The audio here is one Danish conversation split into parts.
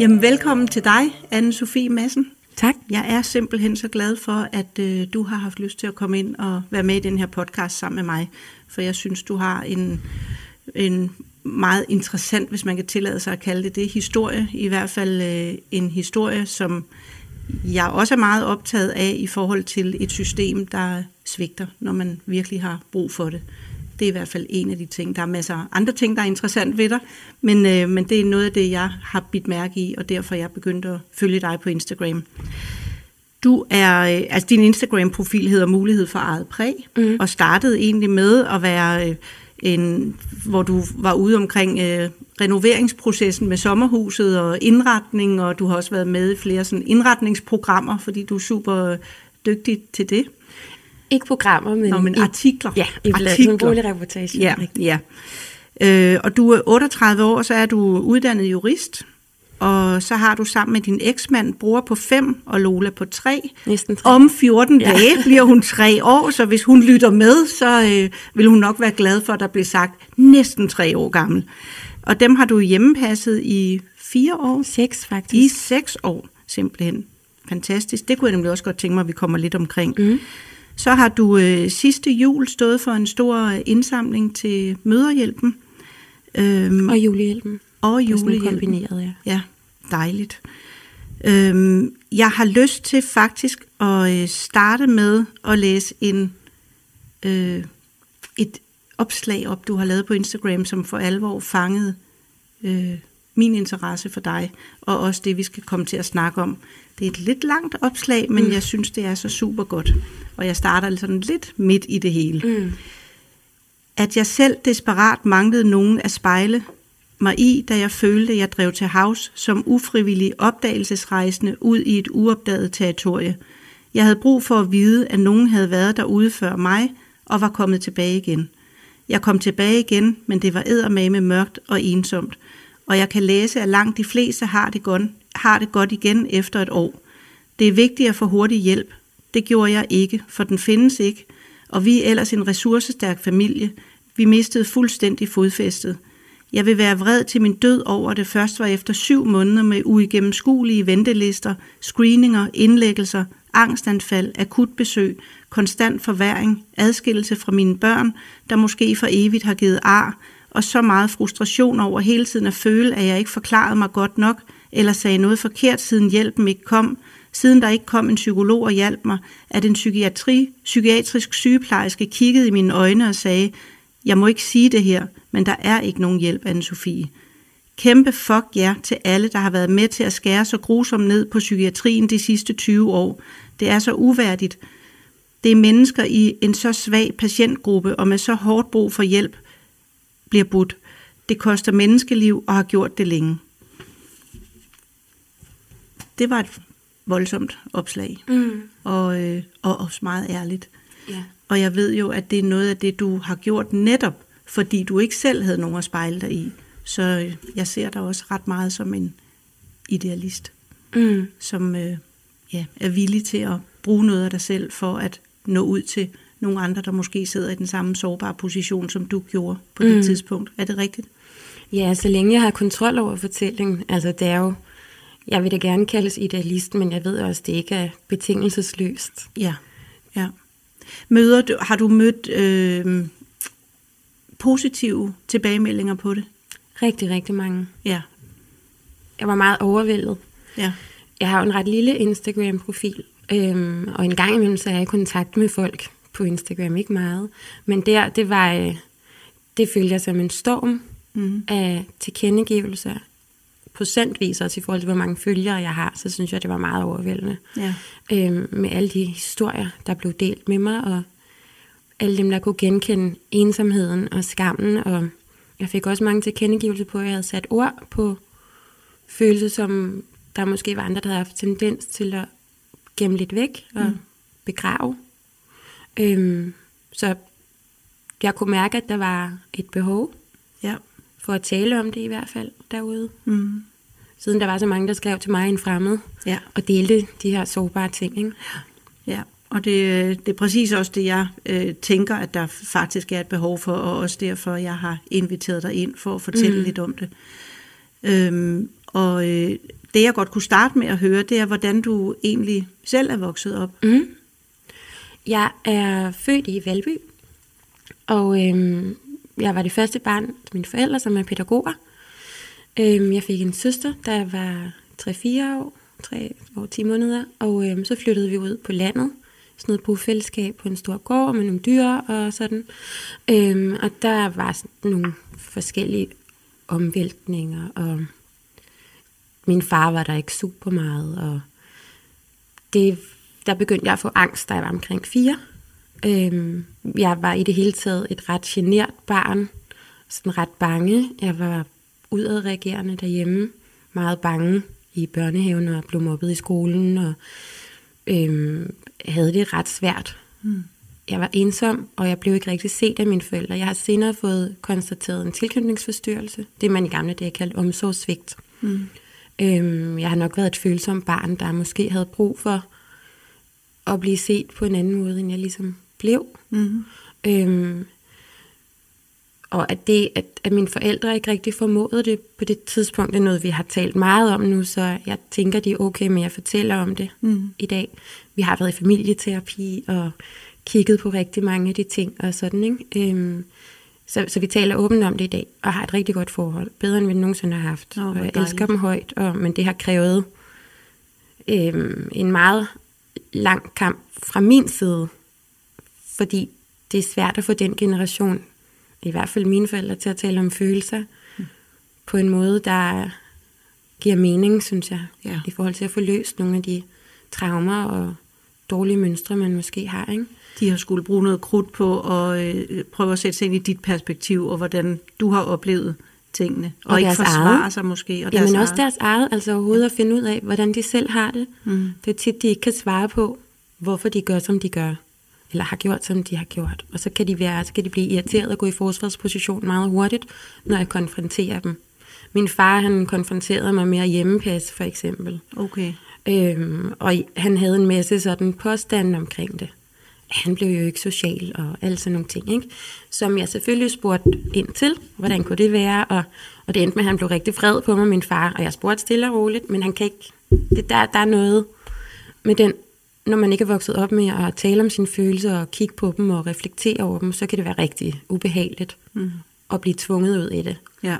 Jamen, velkommen til dig, anne Sofie Madsen. Tak. Jeg er simpelthen så glad for, at øh, du har haft lyst til at komme ind og være med i den her podcast sammen med mig, for jeg synes, du har en, en meget interessant, hvis man kan tillade sig at kalde det det, historie. I hvert fald øh, en historie, som jeg også er meget optaget af i forhold til et system, der svigter, når man virkelig har brug for det. Det er i hvert fald en af de ting. Der er masser af andre ting, der er interessant ved dig, men, øh, men det er noget af det, jeg har bidt mærke i, og derfor er jeg begyndt at følge dig på Instagram. Du er, øh, altså din Instagram-profil hedder Mulighed for eget præg, mm. og startede egentlig med at være øh, en, hvor du var ude omkring øh, renoveringsprocessen med sommerhuset og indretning, og du har også været med i flere sådan indretningsprogrammer, fordi du er super dygtig til det. Ikke programmer, men, Nå, men i, artikler. Ja, i artikler. en boligreportage. Ja, ja. Øh, og du er 38 år, så er du uddannet jurist, og så har du sammen med din eksmand bror på 5 og Lola på 3. Næsten tre. Om 14 ja. dage bliver hun 3 år, så hvis hun lytter med, så øh, vil hun nok være glad for, at der bliver sagt næsten 3 år gammel. Og dem har du hjemmepasset i 4 år. Seks, faktisk. I 6 år, simpelthen. Fantastisk. Det kunne jeg nemlig også godt tænke mig, at vi kommer lidt omkring. Mm. Så har du øh, sidste jul stået for en stor indsamling til Møderhjælpen. Øhm, Og julehjælpen. og er julehjælpen. kombineret, ja. Ja, dejligt. Øhm, jeg har lyst til faktisk at øh, starte med at læse en øh, et opslag op, du har lavet på Instagram, som for alvor fangede øh, min interesse for dig, og også det, vi skal komme til at snakke om. Det er et lidt langt opslag, men mm. jeg synes, det er så super godt. Og jeg starter sådan lidt midt i det hele. Mm. At jeg selv desperat manglede nogen at spejle mig i, da jeg følte, at jeg drev til havs som ufrivillig opdagelsesrejsende ud i et uopdaget territorie. Jeg havde brug for at vide, at nogen havde været derude før mig og var kommet tilbage igen. Jeg kom tilbage igen, men det var eddermame mørkt og ensomt, og jeg kan læse, at langt de fleste har det, godt, har det godt igen efter et år. Det er vigtigt at få hurtig hjælp. Det gjorde jeg ikke, for den findes ikke, og vi er ellers en ressourcestærk familie. Vi mistede fuldstændig fodfæstet. Jeg vil være vred til min død over, at det først var efter syv måneder med uigennemskuelige ventelister, screeninger, indlæggelser, angstanfald, akutbesøg, konstant forværing, adskillelse fra mine børn, der måske for evigt har givet ar, og så meget frustration over hele tiden at føle, at jeg ikke forklarede mig godt nok, eller sagde noget forkert, siden hjælpen ikke kom, siden der ikke kom en psykolog og hjalp mig, at en psykiatri, psykiatrisk sygeplejerske kiggede i mine øjne og sagde, jeg må ikke sige det her, men der er ikke nogen hjælp, anne Sofie. Kæmpe fuck jer til alle, der har været med til at skære så grusomt ned på psykiatrien de sidste 20 år. Det er så uværdigt. Det er mennesker i en så svag patientgruppe og med så hårdt brug for hjælp, bliver budt. Det koster menneskeliv og har gjort det længe. Det var et voldsomt opslag, Mm. og, øh, og også meget ærligt. Ja. Og jeg ved jo, at det er noget af det, du har gjort netop, fordi du ikke selv havde nogen at spejle dig i. Så øh, jeg ser dig også ret meget som en idealist, Mm. som øh, ja, er villig til at bruge noget af dig selv for at nå ud til nogle andre, der måske sidder i den samme sårbare position, som du gjorde på det Mm. tidspunkt. Er det rigtigt? Ja, så længe jeg har kontrol over fortællingen. Altså, det er jo... Jeg vil da gerne kaldes idealist, men jeg ved også, det ikke er betingelsesløst. Ja. ja. Møder du, har du mødt øh, positive tilbagemeldinger på det? Rigtig, rigtig mange. Ja. Jeg var meget overvældet. Ja. Jeg har jo en ret lille Instagram-profil, øhm, og en gang imellem så er jeg i kontakt med folk på Instagram, ikke meget. Men der, det var, øh, det følte jeg som en storm Mm. af tilkendegivelser. Procentvis også i forhold til, hvor mange følgere jeg har, så synes jeg, det var meget overvældende. Ja. Øhm, med alle de historier, der blev delt med mig, og alle dem, der kunne genkende ensomheden og skammen. Og jeg fik også mange tilkendegivelser på, at jeg havde sat ord på følelser, som der måske var andre, der havde haft tendens til at gemme lidt væk og mm. begrave. Øhm, så jeg kunne mærke, at der var et behov Ja. For at tale om det i hvert fald derude. Mm. Siden der var så mange, der skrev til mig en fremmed Ja. og delte de her sårbare ting. Ikke? Ja, og det, det er præcis også det, jeg øh, tænker, at der faktisk er et behov for, og også derfor, jeg har inviteret dig ind for at fortælle Mm. lidt om det. Øhm, og øh, det, jeg godt kunne starte med at høre, det er, hvordan du egentlig selv er vokset op. Mm. Jeg er født i Valby, og øhm, jeg var det første barn til mine forældre, som er pædagoger. Øhm, jeg fik en søster, der var 3-4 år, 3 år 10 måneder, og øhm, så flyttede vi ud på landet, sådan noget bofællesskab på en stor gård med nogle dyr og sådan. Øhm, og der var sådan nogle forskellige omvæltninger, og min far var der ikke super meget, og det, der begyndte jeg at få angst, da jeg var omkring fire. Øhm, jeg var i det hele taget et ret genert barn, sådan ret bange. Jeg var udadreagerende derhjemme, meget bange i børnehaven og blev mobbet i skolen, og øhm, havde det ret svært. Mm. Jeg var ensom, og jeg blev ikke rigtig set af mine forældre. Jeg har senere fået konstateret en tilknytningsforstyrrelse, det man i gamle dage kaldte omsorgssvigt. Mm. Øhm, jeg har nok været et følsomt barn, der måske havde brug for at blive set på en anden måde, end jeg ligesom blev. Mm. Øhm, og at det, at, at mine forældre ikke rigtig formåede det på det tidspunkt, det er noget, vi har talt meget om nu, så jeg tænker, de er okay med, at jeg fortæller om det Mm. i dag. Vi har været i familieterapi og kigget på rigtig mange af de ting og sådan, ikke? Øhm, så, så vi taler åbent om det i dag, og har et rigtig godt forhold. Bedre end vi nogensinde har haft. Hvor og jeg dejligt. elsker dem højt, og, men det har krævet øhm, en meget lang kamp fra min side, fordi det er svært at få den generation, i hvert fald mine forældre, til at tale om følelser mm. på en måde, der giver mening, synes jeg, Ja. i forhold til at få løst nogle af de traumer og dårlige mønstre, man måske har. Ikke? De har skulle bruge noget krudt på at øh, prøve at sætte sig ind i dit perspektiv, og hvordan du har oplevet tingene. Og, Og ikke forsvare eget. sig måske. Og Jamen også eget. deres eget, altså overhovedet at finde ud af, hvordan de selv har det. Mm. Det er tit, de ikke kan svare på, hvorfor de gør, som de gør. Eller har gjort, som de har gjort. Og så kan de, være, så kan de blive irriteret og gå i forsvarsposition meget hurtigt, når jeg konfronterer dem. Min far, han konfronterede mig med at hjemmepasse, for eksempel. Okay. Øhm, og han havde en masse sådan påstande omkring det. Han blev jo ikke social og alle sådan nogle ting, ikke? Som jeg selvfølgelig spurgte ind til, hvordan kunne det være, og, og det endte med, at han blev rigtig vred på mig, min far, og jeg spurgte stille og roligt, men han kan ikke, det, der, der er noget med den, når man ikke er vokset op med at tale om sine følelser og kigge på dem og reflektere over dem, så kan det være rigtig ubehageligt Mm. at blive tvunget ud i det. Ja.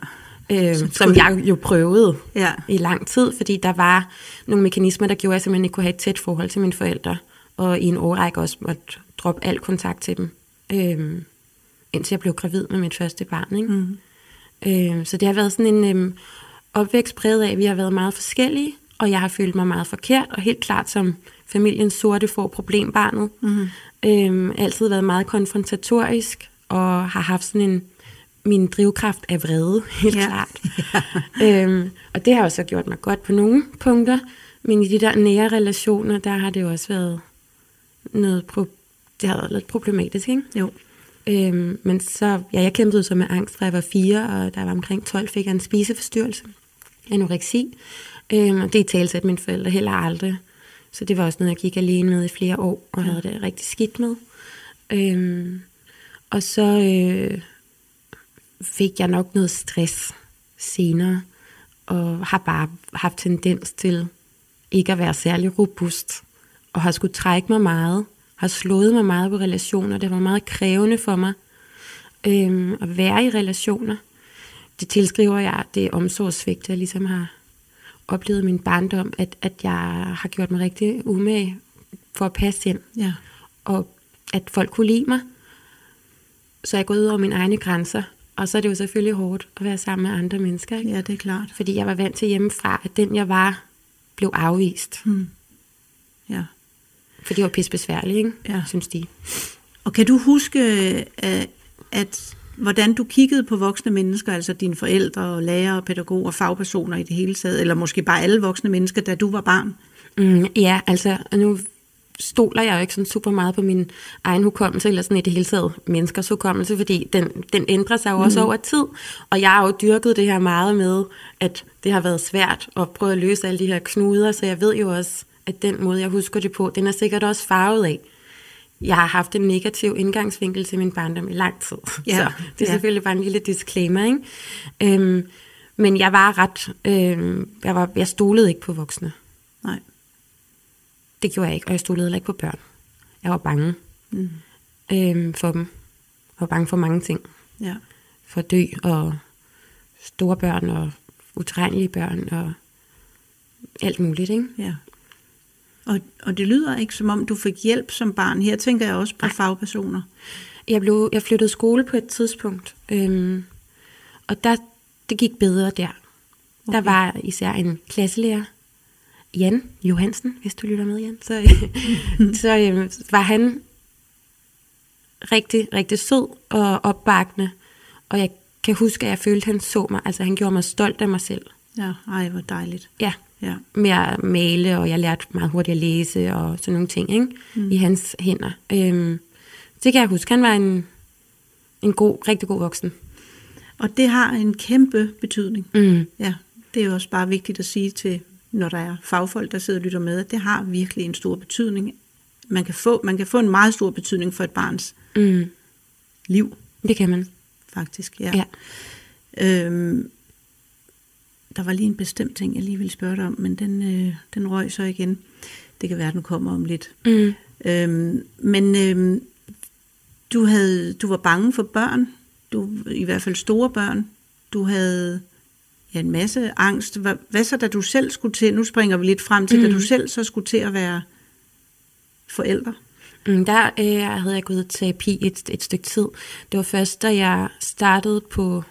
Øh, som jeg jo prøvede Ja. i lang tid, fordi der var nogle mekanismer, der gjorde, at jeg simpelthen ikke kunne have et tæt forhold til mine forældre, og i en årrække også måtte droppe al kontakt til dem, øhm, indtil jeg blev gravid med mit første barn. Ikke? Mm. Øhm, så det har været sådan en øhm, opvækst præget af, at vi har været meget forskellige, og jeg har følt mig meget forkert, og helt klart som familiens sorte får problembarnet. Mm. Øhm, altid været meget konfrontatorisk, og har haft sådan en, min drivkraft af vrede, helt Ja. ja. klart. øhm, og det har også gjort mig godt på nogle punkter, men i de der nære relationer, der har det jo også været noget, pro- det har været lidt problematisk, ikke? Jo. Øhm, men så, ja, jeg kæmpede så med angst, fra jeg var fire, og jeg var omkring 12, fik jeg en spiseforstyrrelse, anoreksi. Øhm, og det i talsat mine forældre heller aldrig. Så det var også noget, jeg gik alene med i flere år, og havde det rigtig skidt med. Øhm, og så øh, fik jeg nok noget stress senere, og har bare haft tendens til ikke at være særlig robust, og har skulle trække mig meget, har slået mig meget på relationer. Det var meget krævende for mig øhm, at være i relationer. Det tilskriver jeg det omsorgssvigt, jeg ligesom har oplevet i min barndom, at, at jeg har gjort mig rigtig umage for at passe ind, Ja. og at folk kunne lide mig. Så jeg er gået ud over mine egne grænser, og så er det jo selvfølgelig hårdt at være sammen med andre mennesker, ikke? ja, det er klart. fordi jeg var vant til hjemmefra, at den jeg var, blev afvist. Mm. Ja. For det var pisse besværligt, ikke? Ja. synes de. Og kan du huske, øh, at hvordan du kiggede på voksne mennesker, altså dine forældre, og lærere, pædagoger, fagpersoner i det hele taget, eller måske bare alle voksne mennesker, da du var barn? Mm, ja, altså nu stoler jeg jo ikke sådan super meget på min egen hukommelse, eller sådan i det hele taget menneskers hukommelse, fordi den, den ændrer sig jo også mm. over tid. Og jeg har jo dyrket det her meget med, at det har været svært at prøve at løse alle de her knuder, så jeg ved jo også, at den måde, jeg husker det på, den er sikkert også farvet af. Jeg har haft en negativ indgangsvinkel til min barndom i lang tid. Ja, så det er ja. selvfølgelig bare en lille disclaimer, ikke? Øhm, men jeg var ret... Øhm, jeg, var, jeg stolede ikke på voksne. Nej. Det gjorde jeg ikke, og jeg stolede heller ikke på børn. Jeg var bange mm. øhm, for dem. Jeg var bange for mange ting. Ja. For dø, og store børn, og utrænlige børn, og alt muligt, ikke? Ja. Og, og det lyder ikke, som om du fik hjælp som barn. Her tænker jeg også på Nej. fagpersoner. Jeg, blev, jeg flyttede skole på et tidspunkt, øhm, og der, det gik bedre der. Okay. Der var især en klasselærer, Jan Johansen, hvis du lytter med, Jan, så, så øh, var han rigtig, rigtig sød og opbakende. Og jeg kan huske, at jeg følte, at han så mig. Altså, han gjorde mig stolt af mig selv. Ja, ej, hvor dejligt. Ja, ja. med at male, og jeg lærte meget hurtigt at læse og sådan nogle ting ikke? Mm. i hans hænder. Øhm, det kan jeg huske. Han var en, en god, rigtig god voksen. Og det har en kæmpe betydning. Mm. Ja, det er jo også bare vigtigt at sige til når der er fagfolk, der sidder og lytter med, at det har virkelig en stor betydning. Man kan få, man kan få en meget stor betydning for et barns mm. liv. Det kan man. Faktisk, ja. ja. Øhm, der var lige en bestemt ting, jeg lige ville spørge dig om, men den, øh, den røg så igen. Det kan være, den kommer om lidt. Mm. Øhm, men øhm, du, havde, du var bange for børn, du i hvert fald store børn. Du havde ja, en masse angst. Hvad, hvad så, da du selv skulle til, nu springer vi lidt frem til, mm. da du selv så skulle til at være forældre? Mm, der øh, havde jeg gået til terapi et, et stykke tid. Det var først, da jeg startede på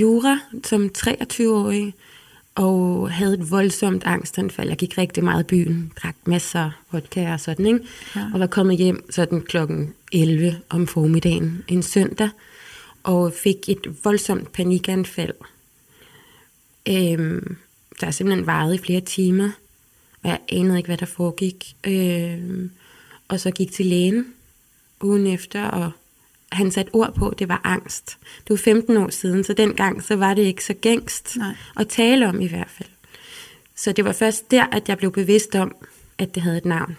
jura som 23-årig, og havde et voldsomt angstanfald. Jeg gik rigtig meget i byen, drak masser af vodka og sådan, ikke? Ja. og var kommet hjem sådan klokken 11 om formiddagen en søndag, og fik et voldsomt panikanfald, Øhm, der er simpelthen varet i flere timer, og jeg anede ikke, hvad der foregik. Øhm, og så gik til lægen ugen efter, og han satte ord på, det var angst. Det var 15 år siden, så dengang så var det ikke så gængst Nej. at tale om i hvert fald. Så det var først der, at jeg blev bevidst om, at det havde et navn.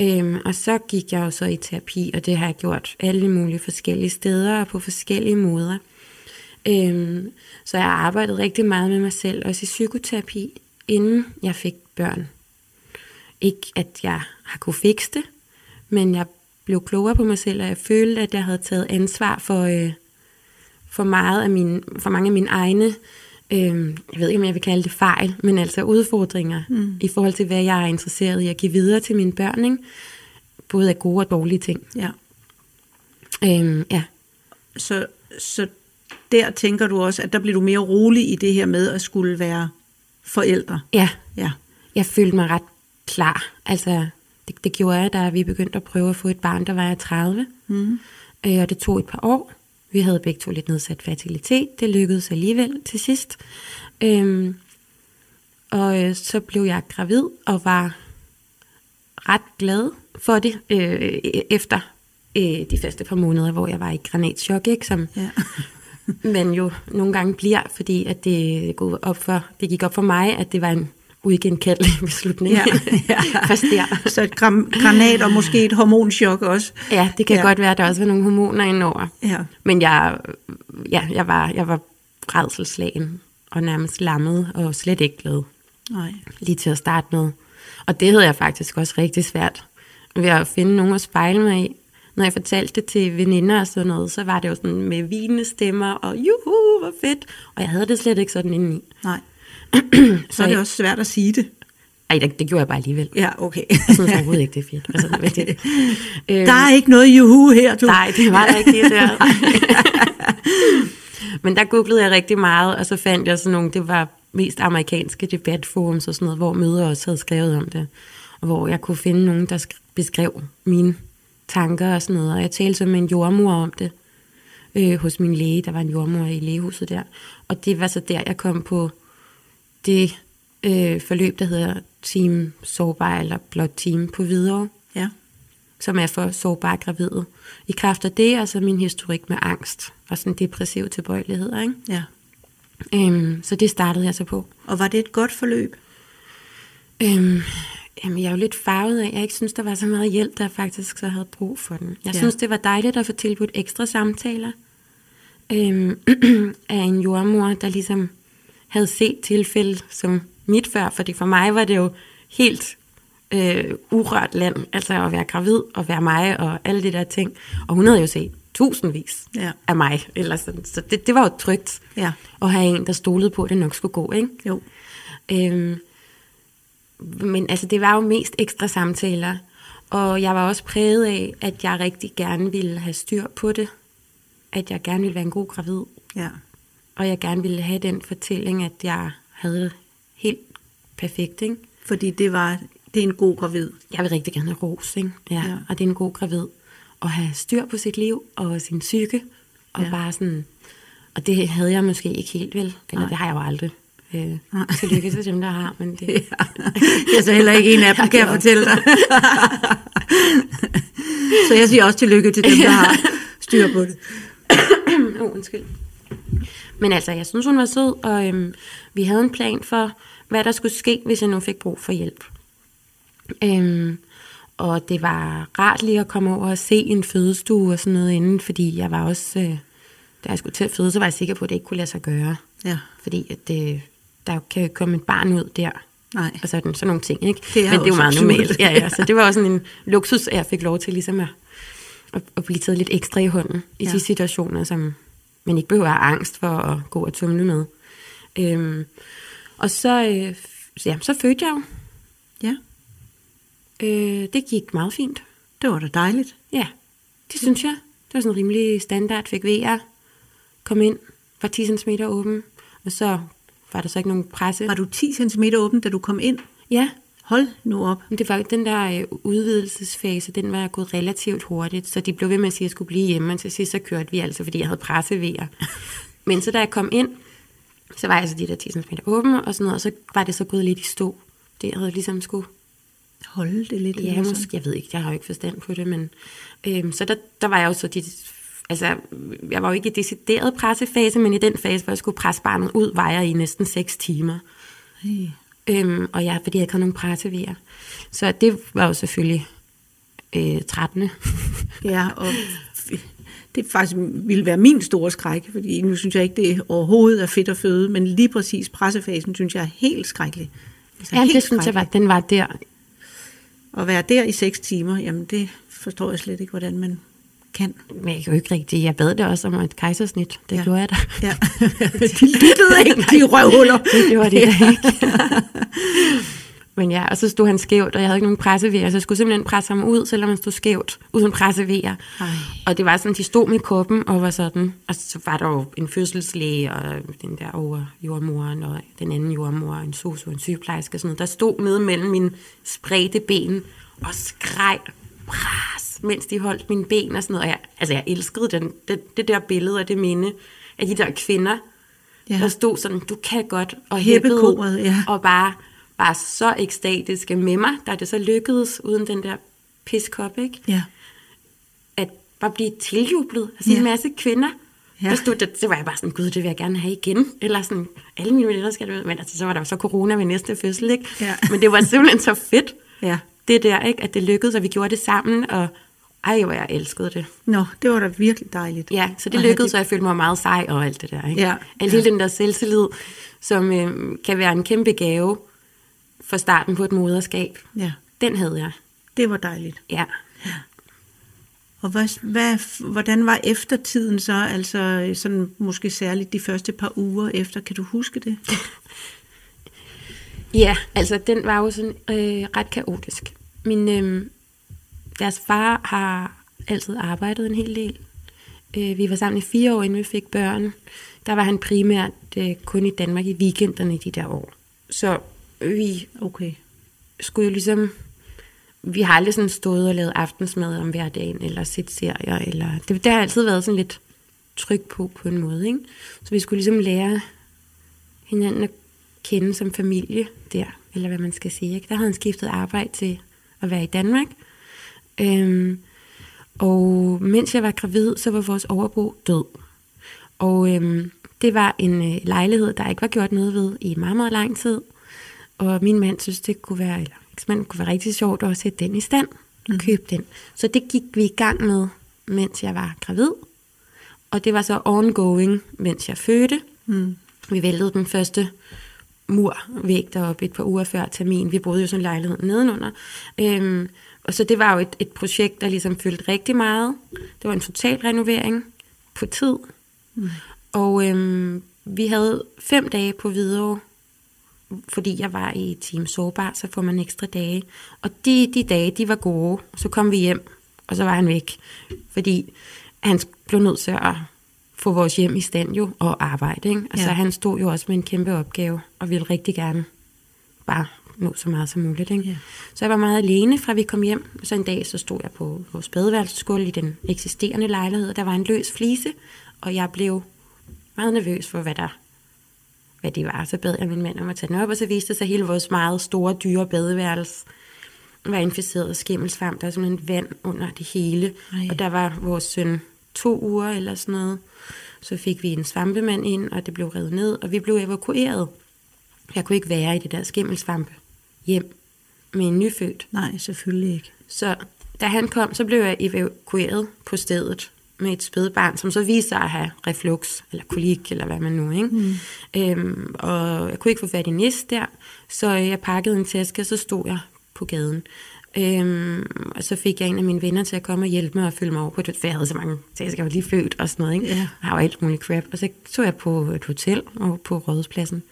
Øhm, og så gik jeg jo så i terapi, og det har jeg gjort alle mulige forskellige steder og på forskellige måder. Øhm, så jeg har arbejdet rigtig meget med mig selv, også i psykoterapi, inden jeg fik børn. Ikke at jeg har kunne fikse det, men jeg blev klogere på mig selv, og jeg følte, at jeg havde taget ansvar for, øh, for, meget af mine, for mange af mine egne, øh, jeg ved ikke, om jeg vil kalde det fejl, men altså udfordringer mm. i forhold til, hvad jeg er interesseret i at give videre til mine børn. Ikke? Både af gode og dårlige ting. Ja. Øh, ja. Så, så der tænker du også, at der bliver du mere rolig i det her med at skulle være forældre. Ja. ja. Jeg følte mig ret klar. Altså, det, det gjorde jeg, da vi begyndte at prøve at få et barn, der var jeg 30. Mm. Øh, og det tog et par år. Vi havde begge to lidt nedsat fertilitet. Det lykkedes alligevel til sidst. Øhm, og øh, så blev jeg gravid og var ret glad for det øh, efter øh, de første par måneder, hvor jeg var i granatschok, ikke? som ja. man jo nogle gange bliver, fordi at det, gik op for, det gik op for mig, at det var en uigenkaldelig beslutning. Ja, ja. Først der. Så et gram, granat og måske et hormonschok også. Ja, det kan ja. godt være, at der også var nogle hormoner indover. Ja. Men jeg, ja, jeg, var, jeg var redselslagen og nærmest lammet og slet ikke glad. Nej. Lige til at starte med. Og det havde jeg faktisk også rigtig svært ved at finde nogen at spejle mig i når jeg fortalte det til veninder og sådan noget, så var det jo sådan med vinende stemmer, og juhu, hvor fedt. Og jeg havde det slet ikke sådan indeni. Nej. så er det også svært at sige det. Ej, det, det gjorde jeg bare alligevel. Ja, okay. jeg synes overhovedet ikke, det er fedt. Altså, det, det. Øhm, der er ikke noget juhu her, du. Nej, det var der ikke helt der. Men der googlede jeg rigtig meget, og så fandt jeg sådan nogle, det var mest amerikanske debatforums og sådan noget, hvor møder også havde skrevet om det. Og hvor jeg kunne finde nogen, der beskrev mine tanker og sådan noget, og jeg talte så med en jordmor om det. øh, hos min læge. Der var en jordmor i lægehuset der. Og det var så der, jeg kom på det øh, forløb, der hedder Team Sårbar eller Blot Team på videre, Ja. som er for sårbare gravide. I kraft af det, og så min historik med angst og sådan depressiv tilbøjeligheder. Ikke? Ja. Øhm, så det startede jeg så på. Og var det et godt forløb? Øhm, jamen, jeg er jo lidt farvet af, jeg ikke synes, der var så meget hjælp, der faktisk så havde brug for den. Jeg ja. synes, det var dejligt at få tilbudt ekstra samtaler øhm, af en jordmor, der ligesom havde set tilfælde som mit før, fordi for mig var det jo helt øh, urørt land, altså at være gravid og være mig og alle de der ting. Og hun havde jo set tusindvis Ja. af mig, eller sådan. så det, det var jo trygt Ja. at have en, der stolede på, at det nok skulle gå, ikke? Jo. Øhm, men altså, det var jo mest ekstra samtaler, og jeg var også præget af, at jeg rigtig gerne ville have styr på det. At jeg gerne ville være en god gravid, Ja. Og jeg gerne ville have den fortælling, at jeg havde det helt perfekt, ikke? Fordi det var det er en god gravid. Jeg vil rigtig gerne have ros, ikke? Ja, Ja. og det er en god gravid. At have styr på sit liv og sin psyke, og Ja. bare sådan... Og det havde jeg måske ikke helt vel, eller Nej. det har jeg jo aldrig. Øh, tillykke til dem, der har, men det... Ja. Jeg er så heller ikke en af dem, kan jeg fortælle dig. så jeg siger også tillykke til dem, der har styr på det. oh, undskyld. Men altså, jeg synes, hun var sød, og øhm, vi havde en plan for, hvad der skulle ske, hvis jeg nu fik brug for hjælp. Øhm, og det var rart lige at komme over og se en fødestue og sådan noget inden, fordi jeg var også, øh, da jeg skulle til at føde, så var jeg sikker på, at det ikke kunne lade sig gøre. Ja. Fordi at det, der kan komme et barn ud der, Nej. og sådan, sådan nogle ting, ikke? Det er Men det er jo meget absurd. normalt. Ja, ja, så det var også sådan en luksus, at jeg fik lov til ligesom at, at, at blive taget lidt ekstra i hånden i ja. de situationer, som man ikke behøver at have angst for at gå og tumle med. Øhm, og så, øh, ja, så fødte jeg jo. Ja, Øh, det gik meget fint. det var da dejligt. Ja, det synes jeg. Det var sådan rimelig standard. Fik VR, kom ind, var 10 cm åben, og så var der så ikke nogen presse. Var du 10 cm åben, da du kom ind? Ja, Hold nu op. Men det var den der øh, udvidelsesfase, den var gået relativt hurtigt, så de blev ved med at sige, at jeg skulle blive hjemme, og til sidst så kørte vi altså, fordi jeg havde pressevejer. Men så da jeg kom ind, så var jeg altså de der 10 cm åbne og sådan noget, og så var det så gået lidt i stå. Det havde ligesom skulle, Holde det lidt. ja, eller sådan. måske, jeg ved ikke, jeg har jo ikke forstand på det, men øhm, så der, der var jeg jo så de, altså, jeg var jo ikke i decideret pressefase, men i den fase, hvor jeg skulle presse barnet ud, var jeg i næsten 6 timer. Hey. Øhm, og jeg, fordi jeg ikke havde nogen pressevejer. Så det var jo selvfølgelig øh, 13. Ja, og det faktisk ville være min store skræk, fordi nu synes jeg ikke, det overhovedet er fedt at føde, men lige præcis pressefasen synes jeg er helt skrækkelig. Altså Ja, helt det synes jeg var, den var der. At være der i seks timer, jamen det forstår jeg slet ikke, hvordan man kan. Men jeg kan jo ikke rigtig, jeg bad det også om et kejsersnit. Det Ja. gjorde jeg da. Ja. de lyttede ikke, de røvhuller. Det gjorde de da ikke. Men ja, og så stod han skævt, og jeg havde ikke nogen pressevejer, så jeg skulle simpelthen presse ham ud, selvom han stod skævt, uden pressevejer. Ej. Og det var sådan, de stod med koppen og var sådan, og så var der jo en fødselslæge, og den der over jordmoren, og den anden jordmor, en sosu, en sygeplejerske og sådan noget, der stod nede mellem mine spredte ben og skreg, pres, mens de holdt mine ben og sådan noget. Og jeg, altså, jeg elskede den, det, det der billede og det minde af de der kvinder, Ja. der stod sådan, du kan godt, og hæppede, ja. og bare var så ekstatiske med mig, da det så lykkedes, uden den der piskop, ikke? Ja. at bare blive tiljublet. Altså Ja. en masse kvinder. Ja. Der stod, der, så var jeg bare sådan, gud, det vil jeg gerne have igen. Eller sådan, alle mine veninder skal det ud. Men altså, så var der så corona ved næste fødsel, ikke? Ja. Men det var simpelthen så fedt, Ja. Det der, ikke? At det lykkedes, og vi gjorde det sammen, og ej, hvor jeg elskede det. Nå, det var da virkelig dejligt. Ja, så det lykkedes, og jeg følte mig meget sej og alt det der, ikke? Ja. Alt hele den der selvtillid, som øh, kan være en kæmpe gave for starten på et moderskab. Ja, Den havde jeg, det var dejligt. ja. Og hvad, hvad, hvordan var eftertiden så, altså sådan måske særligt de første par uger efter, kan du huske det? Ja, altså den var jo sådan øh, ret kaotisk. Min, øh, deres far har altid arbejdet en hel del. Øh, vi var sammen i fire år, inden vi fik børn. Der var han primært øh, kun i Danmark i weekenderne i de der år. Så vi Okay. skulle jo ligesom... Vi har aldrig sådan stået og lavet aftensmad om hverdagen, eller set serier, eller... Det, det har altid været sådan lidt tryg på på en måde. Ikke? Så vi skulle ligesom lære hinanden at kende som familie der, eller hvad man skal sige. Ikke? Der havde han skiftet arbejde til at være i Danmark. Øhm, og mens jeg var gravid, så var vores overbo død. Og øhm, det var en øh, lejlighed, der ikke var gjort noget ved i meget, meget lang tid. Og min mand synes, det kunne være, eller eksmanden kunne være rigtig sjovt at sætte den i stand og mm. købe den. Så det gik vi i gang med, mens jeg var gravid. Og det var så ongoing, mens jeg fødte. Mm. Vi væltede den første murvæg deroppe et par uger før termin. Vi boede jo sådan en lejlighed nedenunder. Øhm, og så det var jo et, et projekt, der ligesom fyldte rigtig meget. Det var en total renovering på tid. Mm. Og øhm, vi havde fem dage på Hvidovre, fordi jeg var i Team Sårbar, så får man ekstra dage. Og de, de dage, de var gode. Så kom vi hjem, og så var han væk. Fordi han blev nødt til at få vores hjem i stand jo, og arbejde. Ikke? Altså ja. han stod jo også med en kæmpe opgave, og ville rigtig gerne bare nå så meget som muligt. Ikke? Ja. Så jeg var meget alene, fra vi kom hjem. Så en dag, så stod jeg på vores badeværelsesgulv i den eksisterende lejlighed. Der var en løs flise, og jeg blev meget nervøs for, hvad der hvad det var. Så bad jeg min mand om at tage den op, og så viste det sig, at hele vores meget store, dyre badeværelse var inficeret af skimmelsvamp. Der var simpelthen vand under det hele. Ej. Og der var vores søn to uger eller sådan noget. Så fik vi en svampemand ind, og det blev revet ned, og vi blev evakueret. Jeg kunne ikke være i det der skimmelsvampe hjem med en nyfødt. Nej, selvfølgelig ikke. Så da han kom, så blev jeg evakueret på stedet med et spædbarn, som så viste sig at have reflux, eller kolik, eller hvad man nu, ikke? Mm. Øhm, og jeg kunne ikke få fat i næst der, så jeg pakkede en taske, og så stod jeg på gaden. Øhm, og så fik jeg en af mine venner til at komme og hjælpe mig og følge mig over på det, for jeg havde så mange tasker, jeg var lige født og sådan noget, ikke? Ja. Jeg jo alt muligt crap. Og så tog jeg på et hotel og på Rådhuspladsen.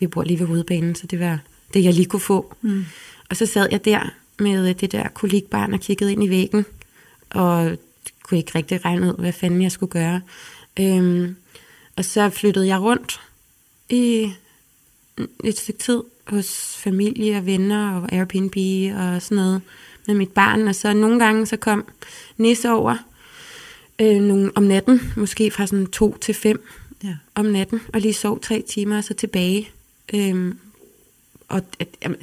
Vi bor lige ved hovedbanen, så det var det, jeg lige kunne få. Mm. Og så sad jeg der med det der kolikbarn og kiggede ind i væggen, og kunne ikke rigtig regne ud, hvad fanden jeg skulle gøre. Øhm, og så flyttede jeg rundt i et stykke tid hos familie og venner og Airbnb og sådan noget med mit barn. Og så nogle gange så kom Nisse over øh, nogle, om natten, måske fra sådan to til fem ja. om natten, og lige sov tre timer og så tilbage. Øhm, og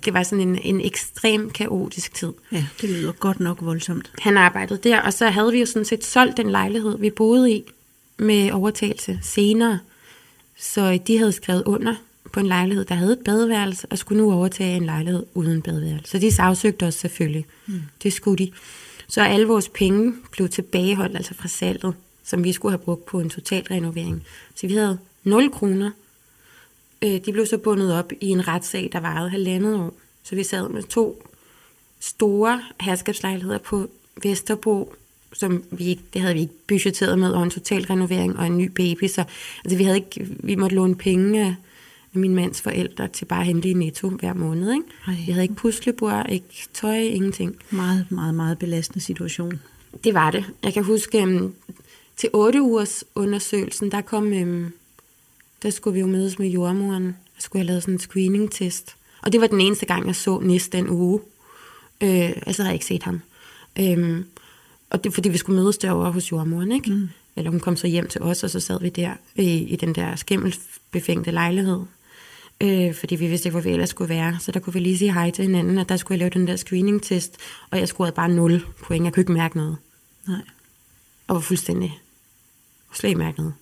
det var sådan en, en ekstrem kaotisk tid. Ja, det lyder godt nok voldsomt. Han arbejdede der, og så havde vi jo sådan set solgt den lejlighed, vi boede i, med overtagelse senere. Så de havde skrevet under på en lejlighed, der havde et badeværelse, og skulle nu overtage en lejlighed uden badeværelse. Så de sagsøgte os selvfølgelig. Mm. Det skulle de. Så alle vores penge blev tilbageholdt, altså fra salget, som vi skulle have brugt på en total renovering. Så vi havde 0 kroner Øh, de blev så bundet op i en retssag, der varede halvandet år. Så vi sad med to store herskabslejligheder på Vesterbro, som vi ikke, det havde vi ikke budgetteret med, og en total renovering og en ny baby. Så altså, vi, havde ikke, vi måtte låne penge min mands forældre til bare at hente i netto hver måned. Ikke? Ej. Vi havde ikke puslebord, ikke tøj, ingenting. Meget, meget, meget belastende situation. Det var det. Jeg kan huske, um, til otte ugers undersøgelsen, der kom um, der skulle vi jo mødes med jordmoren, og skulle have lavet sådan en screening-test. Og det var den eneste gang, jeg så næste den uge. Øh, altså havde jeg ikke set ham. Øhm, og det fordi, vi skulle mødes derovre hos jordmoren, ikke? Mm. Eller hun kom så hjem til os, og så sad vi der i, i den der skimmelbefængte lejlighed. Øh, fordi vi vidste ikke, hvor vi ellers skulle være. Så der kunne vi lige sige hej til hinanden, og der skulle jeg lave den der screening-test, og jeg scorede bare 0 point. Jeg kunne ikke mærke noget. Nej. Og var fuldstændig slet ikke mærke noget.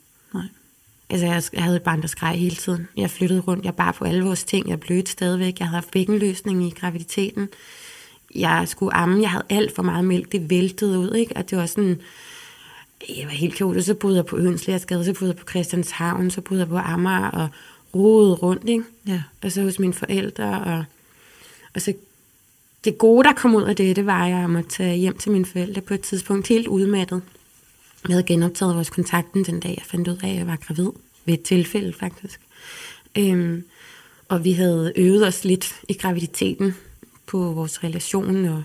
Altså, jeg, jeg havde et barn, der skreg hele tiden. Jeg flyttede rundt. Jeg bar på alle vores ting. Jeg blødte stadigvæk. Jeg havde haft bækkenløsning i graviditeten. Jeg skulle amme. Jeg havde alt for meget mælk. Det væltede ud, ikke? Og det var sådan... Jeg var helt kaotisk. Så boede jeg på Ønslægerskade, så boede jeg på Christianshavn, så boede jeg på Amager og rodede rundt, ikke? Ja. Og så hos mine forældre. Og, og så det gode, der kom ud af det, det var, at jeg måtte tage hjem til mine forældre på et tidspunkt helt udmattet. Vi havde genoptaget vores kontakten den dag, jeg fandt ud af, at jeg var gravid. Ved et tilfælde, faktisk. Øhm, og vi havde øvet os lidt i graviditeten på vores relation og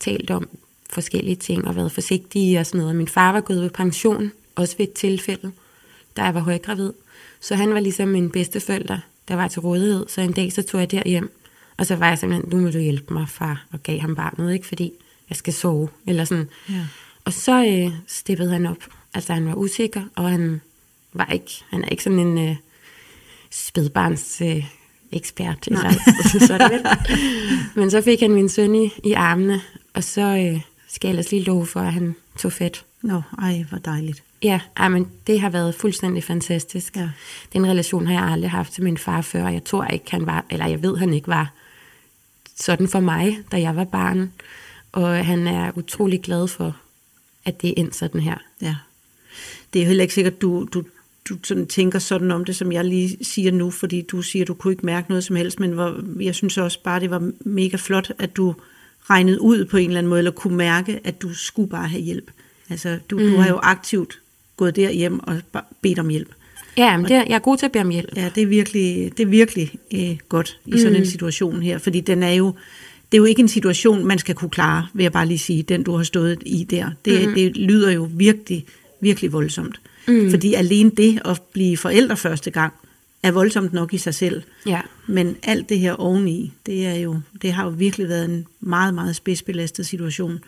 talt om forskellige ting og været forsigtige og sådan noget. Min far var gået ved pension, også ved et tilfælde, da jeg var højgravid. Så han var ligesom min bedsteforælder, der var til rådighed. Så en dag så tog jeg derhjem, og så var jeg simpelthen, nu må du hjælpe mig, far, og gav ham barnet, ikke fordi jeg skal sove, eller sådan. Ja. Og så øh, steppede han op. Altså han var usikker, og han var ikke, han er ikke sådan en øh, spædbarns øh, ekspert. Eller, sådan, Men så fik han min søn i, i armene, og så øh, skal jeg ellers lige love for, at han tog fedt. Nå, ej, hvor dejligt. Ja, men det har været fuldstændig fantastisk. Ja. Den relation har jeg aldrig haft til min far før, og jeg tror ikke, han var, eller jeg ved, han ikke var sådan for mig, da jeg var barn. Og han er utrolig glad for, at det er endt sådan her. Ja. Det er heller ikke sikkert, du, du, du sådan tænker sådan om det, som jeg lige siger nu, fordi du siger, du kunne ikke mærke noget som helst, men hvor, jeg synes også bare, det var mega flot, at du regnede ud på en eller anden måde, eller kunne mærke, at du skulle bare have hjælp. Altså, du, mm. du har jo aktivt gået derhjem og bedt om hjælp. Ja, men det er, jeg er god til at bede om hjælp. Ja, det er virkelig, det er virkelig øh, godt i sådan mm. en situation her, fordi den er jo, det er jo ikke en situation, man skal kunne klare, vil jeg bare lige sige, den du har stået i der. Det, mm. det lyder jo virkelig, virkelig voldsomt. Mm. Fordi alene det at blive forældre første gang, er voldsomt nok i sig selv. Ja. Men alt det her oveni, det, er jo, det har jo virkelig været en meget, meget spidsbelastet situation.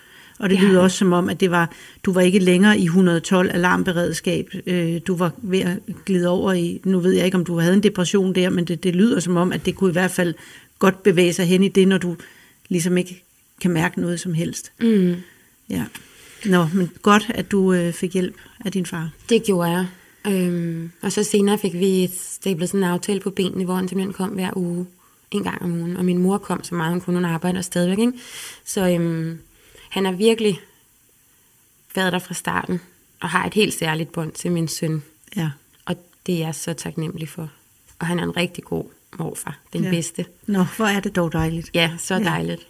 Og det ja. lyder også som om, at det var, du var ikke længere i 112 alarmberedskab. Øh, du var ved at glide over i, nu ved jeg ikke, om du havde en depression der, men det, det lyder som om, at det kunne i hvert fald godt bevæge sig hen i det, når du ligesom ikke kan mærke noget som helst. Mm. Ja. Nå, men godt, at du øh, fik hjælp af din far. Det gjorde jeg. Øhm, og så senere fik vi stablet sådan en aftale på benene, hvor han simpelthen kom hver uge, en gang om ugen. Og min mor kom så meget, hun kunne, hun arbejder stadigvæk. Ikke? Så øhm, han har virkelig været der fra starten, og har et helt særligt bånd til min søn. Ja. Og det er jeg så taknemmelig for. Og han er en rigtig god morfar, den ja. bedste. Nå, hvor er det dog dejligt. Ja, så dejligt.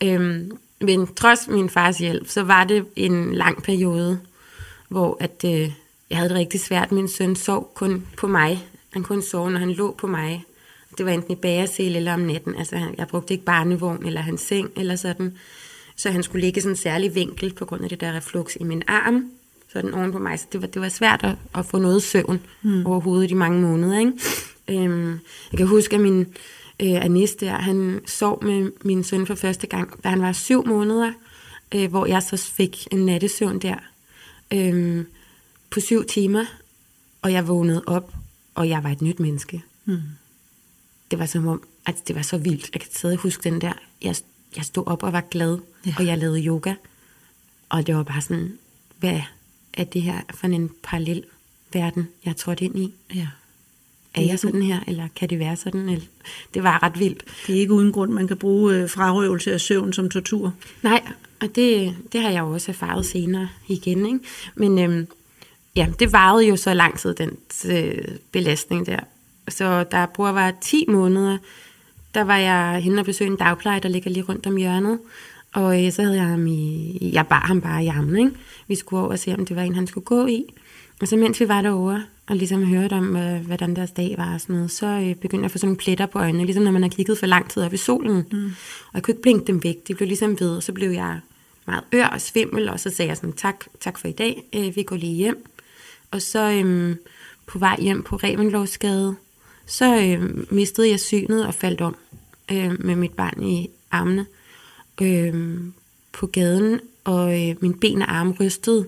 Ja. Øhm, men trods min fars hjælp, så var det en lang periode, hvor at, øh, jeg havde det rigtig svært. Min søn sov kun på mig. Han kunne sove, når han lå på mig. Det var enten i bagersel eller om natten. Altså, jeg brugte ikke barnevogn eller hans seng eller sådan. Så han skulle ligge sådan en særlig vinkel på grund af det der reflux i min arm. Sådan oven på mig. Så det var, det var svært at, at få noget søvn mm. overhovedet i mange måneder. Ikke? Øhm, jeg kan huske, at min øh, Anis der, han sov med min søn for første gang, da han var syv måneder, øh, hvor jeg så fik en nattesøvn der øh, på syv timer, og jeg vågnede op, og jeg var et nyt menneske. Mm. Det var som om, at det var så vildt. Jeg kan stadig huske den der, jeg, jeg stod op og var glad, ja. og jeg lavede yoga, og det var bare sådan, hvad er det her for en parallel verden, jeg trådte ind i? Ja. Er jeg sådan her, eller kan det være sådan? Eller, det var ret vildt. Det er ikke uden grund, man kan bruge øh, frarøvelse af søvn som tortur. Nej, og det, det har jeg jo også erfaret senere igen. Ikke? Men øhm, ja, det varede jo så lang tid, den øh, belastning der. Så da bror var 10 måneder, der var jeg henne og besøge en dagpleje, der ligger lige rundt om hjørnet. Og øh, så havde jeg ham i, jeg bar ham bare i armen, ikke? Vi skulle over og se, om det var en, han skulle gå i. Og så mens vi var derovre, og ligesom hørte om, øh, hvordan deres dag var og sådan noget, så øh, begyndte jeg at få sådan nogle pletter på øjnene, ligesom når man har kigget for lang tid op i solen. Mm. Og jeg kunne ikke blinke dem væk, de blev ligesom ved, og så blev jeg meget ør og svimmel, og så sagde jeg sådan, tak, tak for i dag, øh, vi går lige hjem. Og så øh, på vej hjem på Revenlovsgade, så øh, mistede jeg synet og faldt om øh, med mit barn i armene øh, på gaden, og øh, min ben og arme rystede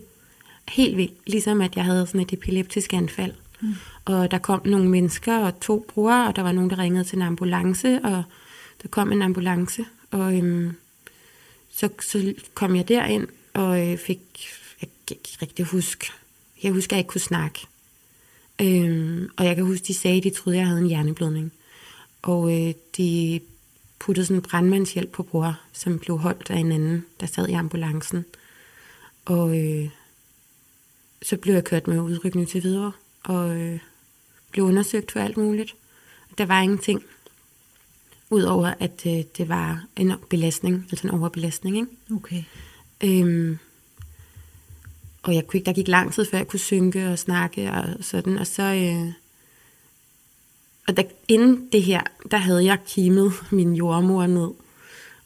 helt vildt, ligesom at jeg havde sådan et epileptisk anfald. Mm. Og der kom nogle mennesker og to brugere, og der var nogen, der ringede til en ambulance, og der kom en ambulance, og øhm, så, så kom jeg derind, og øh, fik, jeg kan ikke rigtig huske, jeg husker, at jeg ikke kunne snakke. Øhm, og jeg kan huske, de sagde, at de troede, at jeg havde en hjerneblødning. Og øh, de puttede sådan en brandmandshjælp på bror, som blev holdt af en anden, der sad i ambulancen. Og øh, så blev jeg kørt med udrykning til videre, og øh, blev undersøgt for alt muligt. Der var ingenting, udover at øh, det var en belastning, altså en overbelastning. Ikke? Okay. Øhm, og jeg kunne ikke, der gik lang tid, før jeg kunne synke og snakke og sådan, og så... Øh, og der, inden det her, der havde jeg kimet min jordmor ned.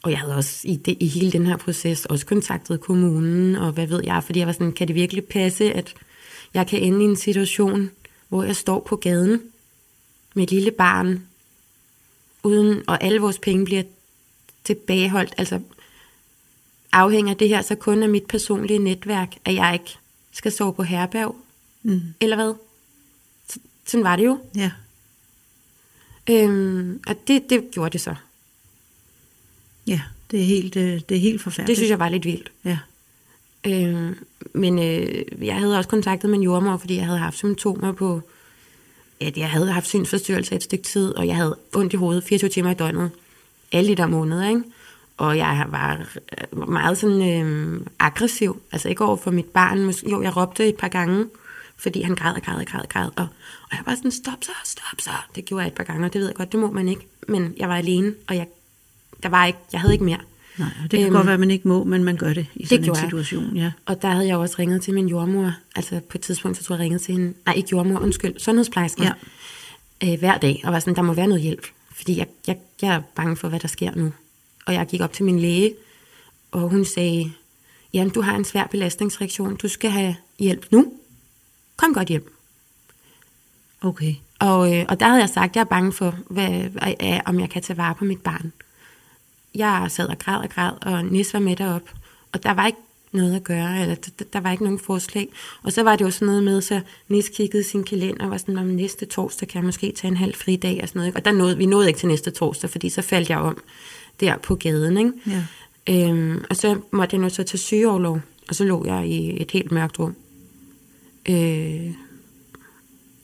Og jeg havde også i, det, i hele den her proces også kontaktet kommunen, og hvad ved jeg, fordi jeg var sådan, kan det virkelig passe, at jeg kan ende i en situation, hvor jeg står på gaden med et lille barn, uden, og alle vores penge bliver tilbageholdt. Altså afhænger det her så kun af mit personlige netværk, at jeg ikke skal sove på herberg, Mm. eller hvad? Så, sådan var det jo. Ja. Øhm, og det, det gjorde det så. Ja, det er helt, øh, det er helt forfærdeligt. Det synes jeg var lidt vildt. Ja. Øh, men øh, jeg havde også kontaktet min jordmor, fordi jeg havde haft symptomer på, at jeg havde haft synsforstyrrelse et stykke tid, og jeg havde ondt i hovedet 24 timer i døgnet, alle de der måneder, ikke? Og jeg var øh, meget sådan øh, aggressiv, altså ikke over for mit barn. Jo, jeg råbte et par gange, fordi han græd og græd og græd og græd. Og, og jeg var sådan, stop så, stop så. Det gjorde jeg et par gange, og det ved jeg godt, det må man ikke. Men jeg var alene, og jeg, der var ikke, jeg havde ikke mere. Nej, det kan Øhm, godt være, at man ikke må, men man gør det i sådan en jeg. situation. Ja. Og der havde jeg også ringet til min jordmor. Altså på et tidspunkt, så tror jeg, jeg ringede til hende. Nej, ikke jordmor, undskyld. Sundhedsplejersken. Ja. Øh, hver dag. Og var sådan, der må være noget hjælp. Fordi jeg, jeg, jeg er bange for, hvad der sker nu. Og jeg gik op til min læge, og hun sagde, jamen du har en svær belastningsreaktion. Du skal have hjælp nu. Kom godt hjem. Okay. Og, øh, og der havde jeg sagt, at jeg er bange for, hvad, hvad, om jeg kan tage vare på mit barn. Jeg sad og græd og græd, og Nis var med derop. Og der var ikke noget at gøre, eller der, der var ikke nogen forslag. Og så var det jo sådan noget med, så Nis kiggede sin kalender og var sådan, om næste torsdag kan jeg måske tage en halv fridag og sådan noget. ikke? Og der nåede, vi nåede ikke til næste torsdag, fordi så faldt jeg om der på gaden. Ikke? Ja. Øhm, og så måtte jeg nu så tage sygeoverlov, og så lå jeg i et helt mørkt rum. Øh,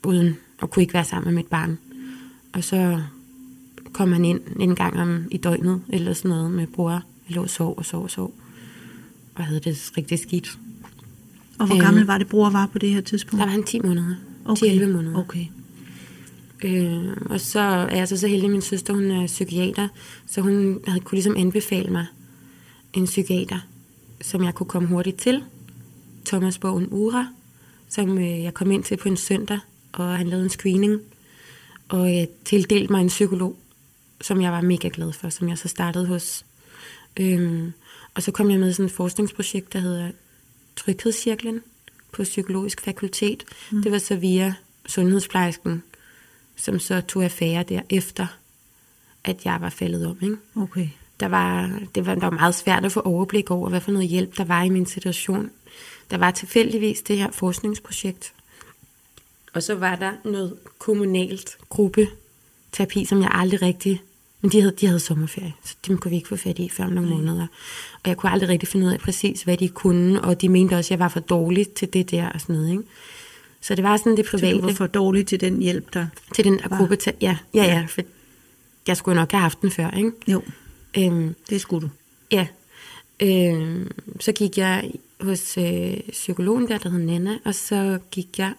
uden at kunne ikke være sammen med mit barn. Og så kom han ind en gang om i døgnet, eller sådan noget med bror. Jeg lå og sov og sov og sov. Og havde det rigtig skidt. Og hvor Øhm. gammel var det, bror var på det her tidspunkt? Der var han 10 måneder. okay. 10-11 måneder. Okay. Øh, og så er jeg så, så heldig, min søster hun er psykiater, så hun havde kunne ligesom anbefale mig en psykiater, som jeg kunne komme hurtigt til. Thomas Bogen Ura, som øh, jeg kom ind til på en søndag, og han lavede en screening, og øh, tildelte mig en psykolog, som jeg var mega glad for, som jeg så startede hos. Øhm, og så kom jeg med i sådan et forskningsprojekt, der hedder Tryghedscirklen på Psykologisk Fakultet. Mm. Det var så via sundhedsplejersken, som så tog affære der efter, at jeg var faldet om. Ikke? Okay. Der, var, det var, der var meget svært at få overblik over, hvad for noget hjælp der var i min situation. Der var tilfældigvis det her forskningsprojekt. Og så var der noget kommunalt gruppeterapi, som jeg aldrig rigtig... Men de havde, de havde sommerferie, så dem kunne vi ikke få fat i før om nogle måneder. Og jeg kunne aldrig rigtig finde ud af præcis, hvad de kunne, og de mente også, at jeg var for dårlig til det der og sådan noget. Ikke? Så det var sådan det Så private du var for dårlig til den hjælp, der... til den der gruppe. Ja, ja, ja, for jeg skulle nok have haft den før, ikke? Jo, Øhm, det skulle du. ja. Øhm, så gik jeg hos øh, psykologen der, der hed Nana, og så gik jeg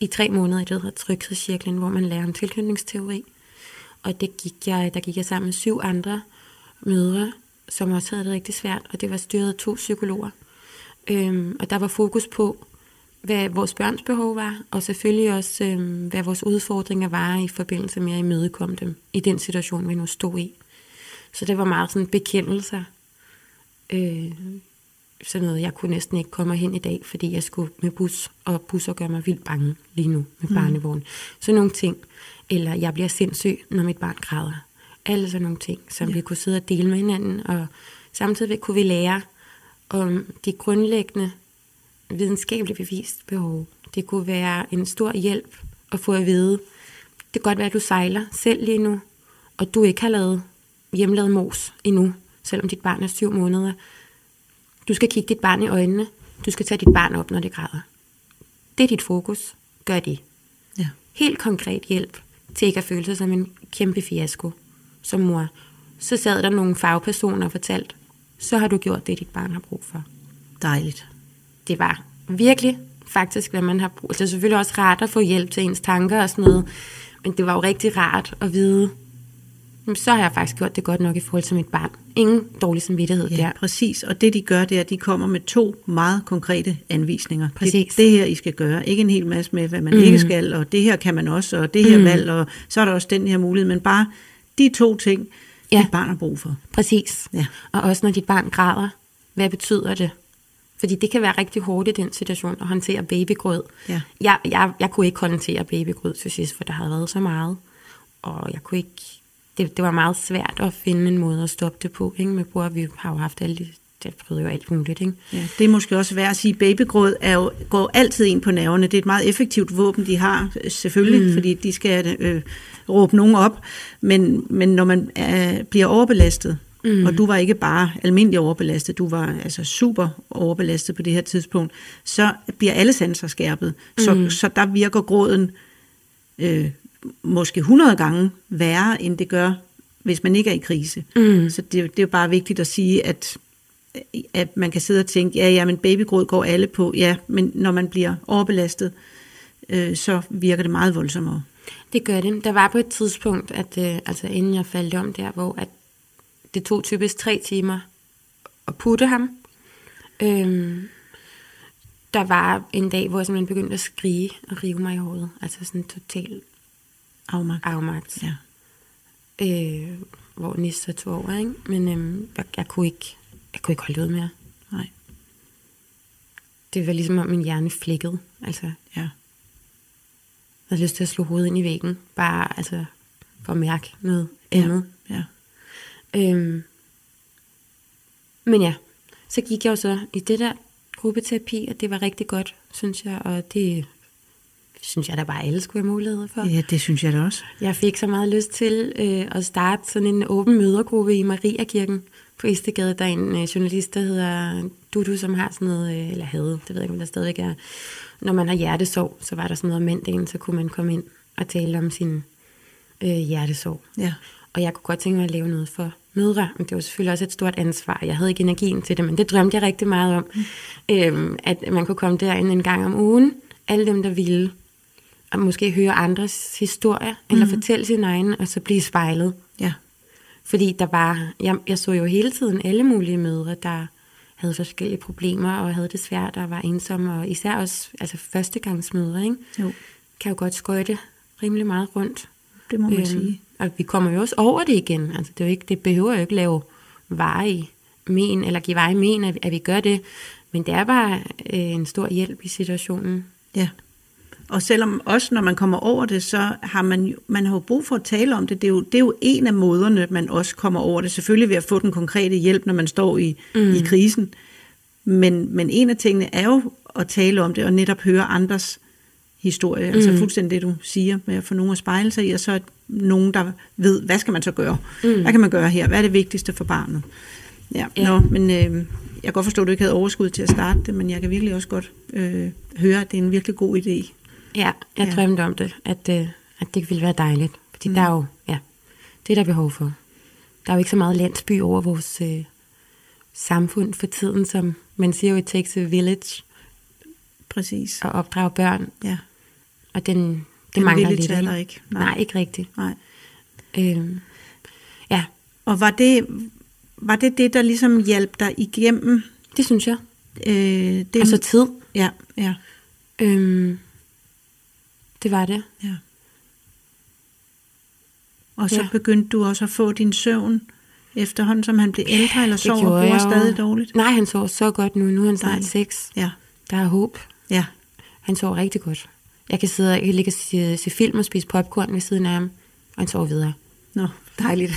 i tre måneder i det, der hedder Tryghedscirklen, hvor man lærer om tilknytningsteori. Og det gik jeg, der gik jeg sammen med syv andre mødre, som også havde det rigtig svært, og det var styret af to psykologer. Øhm, og der var fokus på, hvad vores børns behov var, og selvfølgelig også, øhm, hvad vores udfordringer var i forbindelse med at imødekomme dem i den situation, vi nu stod i. Så det var meget sådan bekendelser. Øh, sådan noget, jeg kunne næsten ikke komme hen i dag, fordi jeg skulle med bus, og busser gør mig vildt bange lige nu med mm. barnevogn. Sådan nogle ting. Eller jeg bliver sindssyg, når mit barn græder. Alle sådan nogle ting, som ja. vi kunne sidde og dele med hinanden, og samtidig kunne vi lære om de grundlæggende videnskabeligt bevist behov. Det kunne være en stor hjælp at få at vide, det kan godt være, at du sejler selv lige nu, og du ikke har lavet hjemmelavet mos endnu, selvom dit barn er syv måneder. Du skal kigge dit barn i øjnene. Du skal tage dit barn op, når det græder. Det er dit fokus. Gør det. Ja. Helt konkret hjælp til ikke at føle sig som en kæmpe fiasko som mor. Så sad der nogle fagpersoner og fortalte, så har du gjort det, dit barn har brug for. Dejligt. Det var virkelig faktisk, hvad man har brug for. Det er selvfølgelig også rart at få hjælp til ens tanker og sådan noget, men det var jo rigtig rart at vide, "Jamen, så har jeg faktisk gjort det godt nok i forhold til mit barn. Ingen dårlig samvittighed Ja, der. præcis. Og det de gør, det er, at de kommer med to meget konkrete anvisninger. Præcis. Det, det her, I skal gøre. Ikke en hel masse med, hvad man mm. ikke skal, og det her kan man også, og det her mm. valg, og så er der også den her mulighed. Men bare de to ting, Ja. ja. dit barn har brug for. Præcis. Ja. Og også når dit barn græder, hvad betyder det? Fordi det kan være rigtig hårdt i den situation at håndtere babygrød. Ja. Jeg, jeg, jeg kunne ikke håndtere babygrød til sidst, for der havde været så meget. Og jeg kunne ikke... Det, det var meget svært at finde en måde at stoppe det på. Ikke? Med bror, vi har jo haft alle de det prøvede jo alt muligt, ikke? Ja, det er måske også værd at sige, at babygråd er jo, går altid ind på nerverne. Det er et meget effektivt våben, de har, selvfølgelig, mm. fordi de skal øh, råbe nogen op. Men, men når man er, bliver overbelastet, mm. og du var ikke bare almindelig overbelastet, du var altså super overbelastet på det her tidspunkt, så bliver alle sanser skærpet. Så, mm. så der virker gråden øh, måske 100 gange værre, end det gør, hvis man ikke er i krise. Mm. Så det, det er jo bare vigtigt at sige, at at man kan sidde og tænke, ja, ja, men babygråd går alle på, ja, men når man bliver overbelastet, øh, så virker det meget voldsommere. Det gør det. Der var på et tidspunkt, at, øh, altså inden jeg faldt om der, hvor at det tog typisk tre timer at putte ham. Øhm, der var en dag, hvor jeg simpelthen begyndte at skrige og rive mig i hovedet. Altså sådan total afmagt. afmagt. Ja. Øh, hvor Nis så tog over, ikke? Men øhm, jeg, jeg, kunne ikke, jeg kunne ikke holde ud mere. Nej. Det var ligesom om min hjerne flækkede. Altså, ja. Jeg havde lyst til at slå hovedet ind i væggen. Bare altså, for at mærke noget andet. Ja. Øhm, men ja, så gik jeg jo så i det der gruppeterapi, og det var rigtig godt, synes jeg, og det synes jeg da bare, alle skulle have mulighed for. Ja, det synes jeg da også. Jeg fik så meget lyst til øh, at starte sådan en åben mødergruppe i Mariakirken på Istegade. Der er en øh, journalist, der hedder Dudu, som har sådan noget, øh, eller havde, det ved jeg ikke, om der stadigvæk er. Når man har hjertesorg, så var der sådan noget om mandagen, så kunne man komme ind og tale om sin øh, hjertesorg. Ja. Og jeg kunne godt tænke mig at lave noget for mødre, men det var selvfølgelig også et stort ansvar. Jeg havde ikke energien til det, men det drømte jeg rigtig meget om. Mm. Øhm, at man kunne komme derind en gang om ugen, alle dem, der ville, og måske høre andres historier, mm. eller fortælle sin egen, og så blive spejlet. Ja. Fordi der var, jeg, jeg så jo hele tiden alle mulige mødre, der havde forskellige problemer, og havde det svært, og var ensomme, og især også altså førstegangsmødre, ikke? Jo. kan jo godt skøjte rimelig meget rundt. Det må man øhm, sige. Og vi kommer jo også over det igen. Altså, det, er jo ikke, det behøver jo ikke lave veje men, eller give veje men, at, at vi gør det. Men det er bare øh, en stor hjælp i situationen. Ja. Og selvom også når man kommer over det, så har man, man har jo brug for at tale om det. Det er, jo, det er jo en af måderne, man også kommer over det. Selvfølgelig ved at få den konkrete hjælp, når man står i, mm. i krisen. Men, men en af tingene er jo at tale om det, og netop høre andres historie. Altså mm. Altså fuldstændig det, du siger, med at få nogen at spejle sig i, og så nogen, der ved, hvad skal man så gøre? Mm. Hvad kan man gøre her? Hvad er det vigtigste for barnet? Ja, ja. Nå, men øh, jeg kan godt forstå, at du ikke havde overskud til at starte det, men jeg kan virkelig også godt øh, høre, at det er en virkelig god idé. Ja, jeg ja. drømte om det, at, øh, at det ville være dejligt. Fordi mm. der er jo, ja, det er der behov for. Der er jo ikke så meget landsby over vores øh, samfund for tiden, som man siger jo, it takes a village. Præcis. At opdrage børn. Ja. Og den, det den mangler lidt. Ikke? ikke. Nej. Nej, ikke rigtigt. Nej. Øhm, ja. Og var det, var det det, der ligesom hjalp dig igennem? Det synes jeg. Øh, det, altså tid. Ja, ja. Øhm, det var det. Ja. Og så ja. begyndte du også at få din søvn efterhånden, som han blev ældre, eller sover bror stadig dårligt? Nej, han sover så godt nu. Nu er han snart seks. Ja. Der er håb. Ja. Han sover rigtig godt. Jeg kan sidde og jeg kan ligge og se, se film og spise popcorn ved siden af ham, og han sover videre. Nå, dejligt.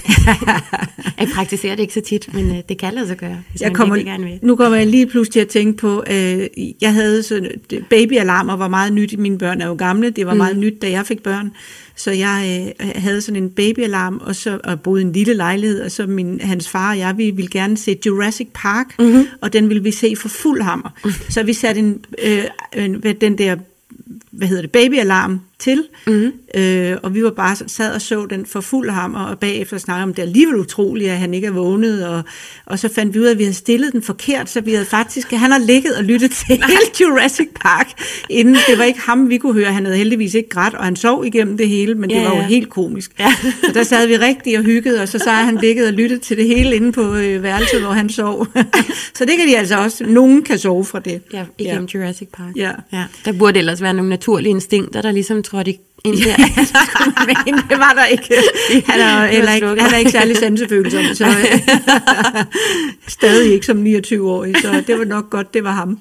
jeg praktiserer det ikke så tit, men øh, det kan lade sig gøre, hvis jeg man kommer, gerne vil. Nu kommer jeg lige pludselig til at tænke på, øh, jeg havde sådan, babyalarmer var meget nyt, mine børn er jo gamle, det var mm. meget nyt, da jeg fik børn, så jeg øh, havde sådan en babyalarm, og så og boede i en lille lejlighed, og så min, hans far og jeg, vi ville gerne se Jurassic Park, mm-hmm. og den ville vi se for fuld hammer. Mm. Så vi satte en, øh, øh, den der hvad hedder det, babyalarm til, mm-hmm. øh, og vi var bare sad og så den for fuld hammer, og bagefter snakkede om, det er alligevel utroligt, at han ikke er vågnet, og, og så fandt vi ud af, at vi havde stillet den forkert, så vi havde faktisk, han har ligget og lyttet til hele Jurassic Park, inden det var ikke ham, vi kunne høre, han havde heldigvis ikke grædt, og han sov igennem det hele, men det ja, var jo helt komisk. Ja. så der sad vi rigtig og hyggede, og så så han ligget og lyttet til det hele inde på øh, værelset, hvor han sov. så det kan de altså også, nogen kan sove fra det. Ja, igennem ja. Jurassic Park. Ja. ja. Der burde ellers være nogle naturlige instinkter, der ligesom trådte ind der. men det var der ikke. Han er, heller ikke, han er ikke særlig sansefølsom, så stadig ikke som 29-årig, så det var nok godt, det var ham.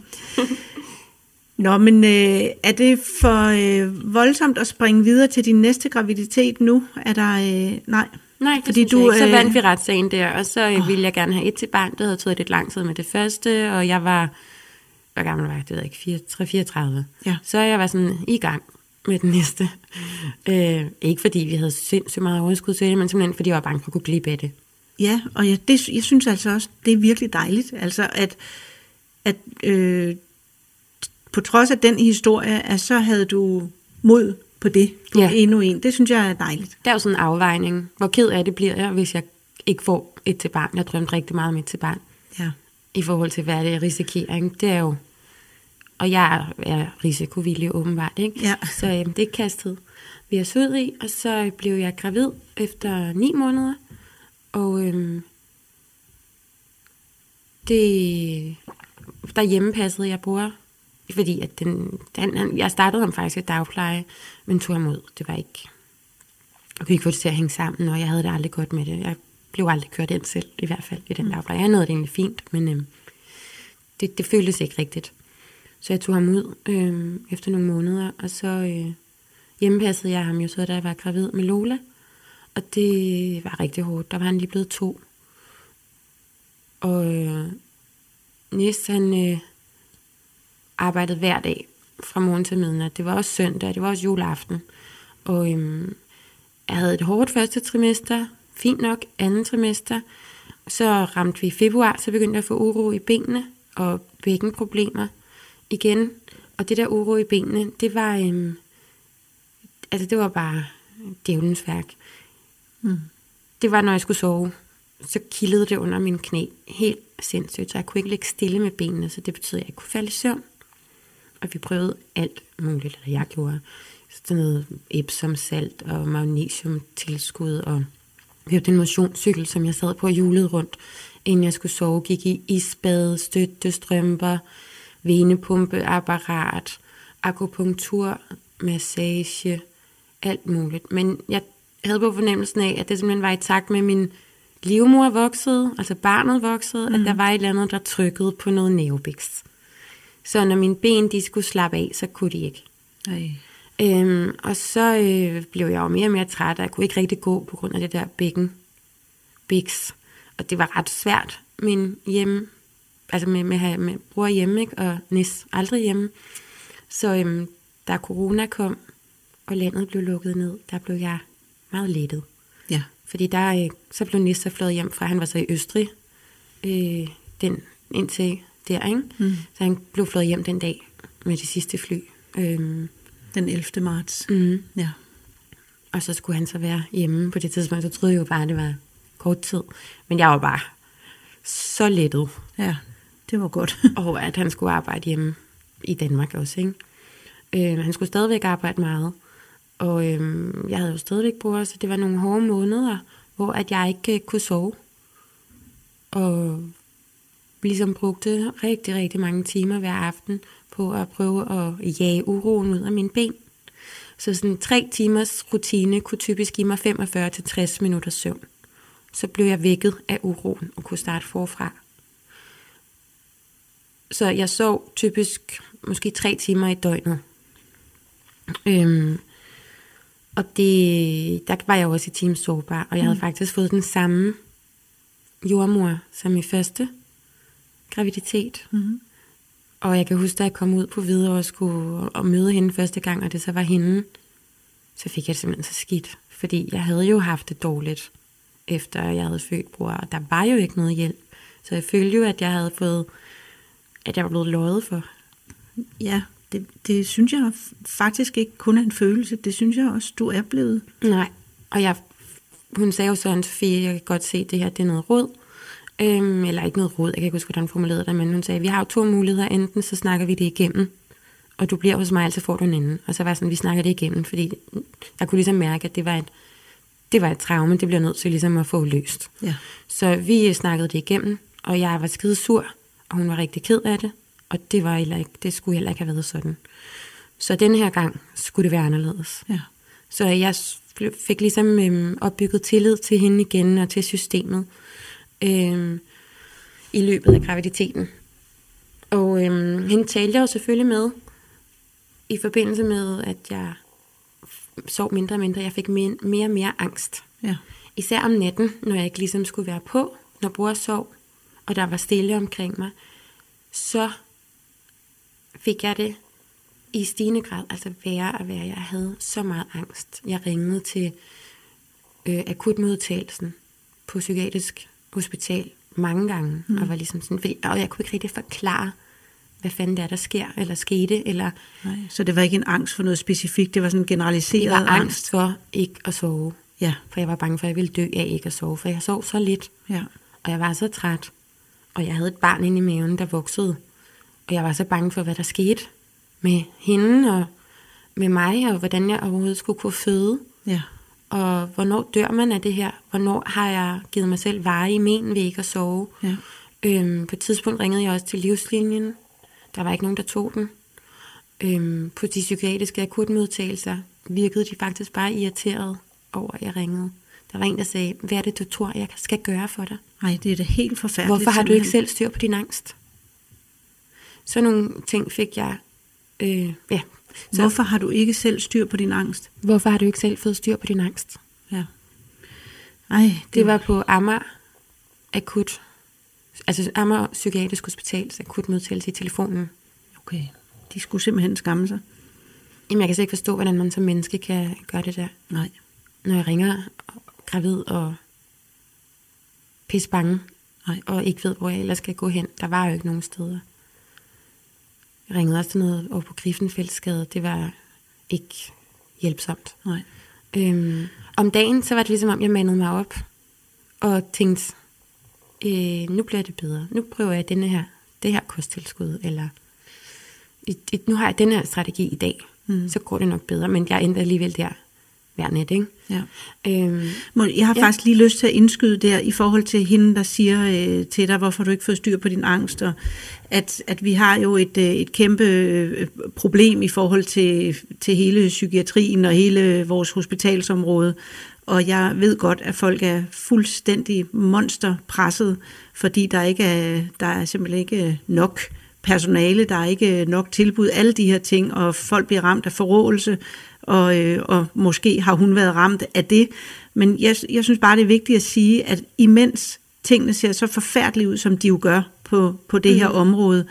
Nå, men øh, er det for øh, voldsomt at springe videre til din næste graviditet nu? Er der, øh, nej? Nej, det Fordi du, du, ikke. Så øh, vandt vi retssagen der, og så øh, ville jeg gerne have et til barn. Det havde taget lidt lang tid med det første, og jeg var, hvor gammel var jeg? Det ved jeg ikke, 4, 34. Ja. Så jeg var sådan i gang med den næste. Øh, ikke fordi vi havde sindssygt meget overskud til det, men simpelthen fordi jeg var bange for at kunne blive af det. Ja, og jeg, det, jeg synes altså også, det er virkelig dejligt, altså at, at øh, på trods af den historie, at så havde du mod på det, på Ja. endnu en. Det synes jeg er dejligt. Det er jo sådan en afvejning. Hvor ked af det bliver jeg, hvis jeg ikke får et til barn. Jeg drømte rigtig meget om et til barn. Ja. i forhold til, hvad det er risikering. Det er jo, og jeg er, er risikovillig åbenbart, ikke? Ja. Så øhm, det kastede vi os ud i, og så blev jeg gravid efter ni måneder, og øhm, det, derhjemme passede jeg bror, fordi at den, den, han- jeg startede ham faktisk i dagpleje, men tog ham ud. Det var ikke, jeg kunne ikke få det til at hænge sammen, og jeg havde det aldrig godt med det. Jeg blev aldrig kørt ind selv, i hvert fald i den dagpleje. Jeg nåede det egentlig fint, men øhm, det, det føltes ikke rigtigt. Så jeg tog ham ud øh, efter nogle måneder, og så øh, hjemmepassede jeg ham jo så, da jeg var gravid med Lola. Og det var rigtig hårdt. Der var han lige blevet to. Og øh, Nis, han øh, arbejdede hver dag fra morgen til midnat. Det var også søndag, det var også juleaften. Og øh, jeg havde et hårdt første trimester, fint nok anden trimester. Så ramte vi i februar, så begyndte jeg at få uro i benene og bækkenproblemer igen. Og det der uro i benene, det var, øhm, altså det var bare djævelens værk. Mm. Det var, når jeg skulle sove, så kildede det under mine knæ helt sindssygt, så jeg kunne ikke ligge stille med benene, så det betød, at jeg ikke kunne falde i søvn. Og vi prøvede alt muligt, eller jeg gjorde. Sådan noget Epsom salt og magnesiumtilskud, og vi havde en motionscykel, som jeg sad på og hjulede rundt, inden jeg skulle sove. Gik i isbad, støttestrømper, venepumpeapparat, akupunktur, massage, alt muligt. Men jeg havde på fornemmelsen af, at det simpelthen var i takt med min livmor voksede, altså barnet voksede, mm. at der var et eller andet, der trykkede på noget neobiks. Så når mine ben de skulle slappe af, så kunne de ikke. Ej. Øhm, og så øh, blev jeg jo mere og mere træt, og jeg kunne ikke rigtig gå på grund af det der bækken. Biks. Og det var ret svært, min hjemme, altså med, med, med bror hjemme, ikke? og Nis aldrig hjemme. Så øhm, da corona kom, og landet blev lukket ned, der blev jeg meget lettet. Ja. Fordi der, øh, så blev Nis så fløjet hjem fra, han var så i Østrig, øh, den, indtil der, ikke? Mm. Så han blev fløjet hjem den dag med det sidste fly. Øhm, Den 11. marts. mm. Ja. Og så skulle han så være hjemme på det tidspunkt. Så troede jeg jo bare, at det var kort tid. Men jeg var bare så lettet Ja, det var godt. og at han skulle arbejde hjemme i Danmark også. Ikke? Øh, han skulle stadigvæk arbejde meget. Og øh, jeg havde jo stadigvæk brug så det var nogle hårde måneder, hvor at jeg ikke øh, kunne sove. Og ligesom brugte rigtig, rigtig mange timer hver aften på at prøve at jage uroen ud af mine ben. Så sådan tre timers rutine kunne typisk give mig 45-60 minutter søvn. Så blev jeg vækket af uroen og kunne starte forfra. Så jeg sov typisk måske tre timer i døgnet. Øhm, og det, der var jeg også i team sårbar, og jeg havde faktisk fået den samme jordmor som i første graviditet. Mm-hmm. Og jeg kan huske, da jeg kom ud på videre og skulle og møde hende første gang, og det så var hende, så fik jeg det simpelthen så skidt. Fordi jeg havde jo haft det dårligt, efter jeg havde født bror, og der var jo ikke noget hjælp. Så jeg følte jo, at jeg havde fået, at jeg var blevet løjet for. Ja, det, det synes jeg faktisk ikke kun er en følelse. Det synes jeg også, du er blevet. Nej, og jeg, hun sagde jo sådan, Sofie, jeg kan godt se, at det her det er noget råd. Øhm, eller ikke noget råd, jeg kan ikke huske, hvordan hun formulerede det, men hun sagde, vi har jo to muligheder. Enten så snakker vi det igennem, og du bliver hos mig, så får du en anden. Og så var jeg sådan, vi snakker det igennem, fordi jeg kunne ligesom mærke, at det var et, det var et traume, det bliver nødt til ligesom at få løst. Ja. Så vi snakkede det igennem, og jeg var skide sur, og hun var rigtig ked af det, og det, var heller ikke, det skulle heller ikke have været sådan. Så den her gang skulle det være anderledes. Ja. Så jeg fik ligesom øhm, opbygget tillid til hende igen og til systemet øhm, i løbet af graviditeten. Og øhm, hende talte jeg jo selvfølgelig med i forbindelse med, at jeg sov mindre og mindre. Jeg fik mere, mere og mere angst. Ja. især om natten, når jeg ikke ligesom skulle være på, når bror sov, og der var stille omkring mig, så fik jeg det i stigende grad, altså værre og værre. Jeg havde så meget angst. Jeg ringede til øh, akutmodtagelsen på psykiatrisk hospital mange gange, mm. og var ligesom sådan, fordi, og jeg kunne ikke rigtig forklare, hvad fanden det er, der sker, eller skete, eller... Nej, så det var ikke en angst for noget specifikt, det var sådan en generaliseret det var angst, angst. for ikke at sove. Ja, For jeg var bange for, at jeg ville dø af ikke at sove, for jeg sov så lidt, ja, og jeg var så træt, og jeg havde et barn inde i maven, der voksede, og jeg var så bange for, hvad der skete med hende og med mig, og hvordan jeg overhovedet skulle kunne føde, ja, og hvornår dør man af det her? Hvornår har jeg givet mig selv veje i men ved ikke at sove? ja. Øhm, på et tidspunkt ringede jeg også til livslinjen. Der var ikke nogen, der tog den. Øhm, på de psykiatriske akutmodtagelser virkede de faktisk bare irriteret over, at jeg ringede. Der var en, der sagde, hvad er det, du tror, jeg skal gøre for dig? Nej, det er da helt forfærdeligt. Hvorfor har du ikke selv styr på din angst? Så nogle ting fik jeg... Øh, ja. Så, Hvorfor har du ikke selv styr på din angst? hvorfor har du ikke selv fået styr på din angst? Ja. Ej, det, Det var på Amager akut, altså Amager Psykiatrisk Hospitals akutmodtagelse i telefonen. Okay. De skulle simpelthen skamme sig. Jamen, jeg kan slet ikke forstå, hvordan man som menneske kan gøre det der. Nej. Når jeg ringer gravid og pisse bange, Nej. og ikke ved, hvor jeg ellers skal gå hen. Der var jo ikke nogen steder. Jeg ringede også til noget over på Griffenfeldsgade. Det var ikke hjælpsomt. Nej. Øhm, om dagen, så var det ligesom om, jeg mandede mig op og tænkte, øh, nu bliver det bedre. Nu prøver jeg denne her, det her kosttilskud, eller i, i, nu har jeg den her strategi i dag, mm. så går det nok bedre. Men jeg endte alligevel der hver nat, ikke? Ja. Øhm, Jeg har Ja. ja. faktisk lige lyst til at indskyde der i forhold til hende, der siger øh, til dig, hvorfor du ikke får styr på din angst, og at, at vi har jo et, øh, et kæmpe øh, problem i forhold til, til hele psykiatrien og hele vores hospitalsområde. Og jeg ved godt, at folk er fuldstændig monsterpresset, fordi der ikke er, der er simpelthen ikke nok personale, der er ikke nok tilbud, alle de her ting, og folk bliver ramt af forrådelse, og, øh, og måske har hun været ramt af det. Men jeg, jeg synes bare, det er vigtigt at sige, at imens tingene ser så forfærdeligt ud, som de jo gør på, på det her område,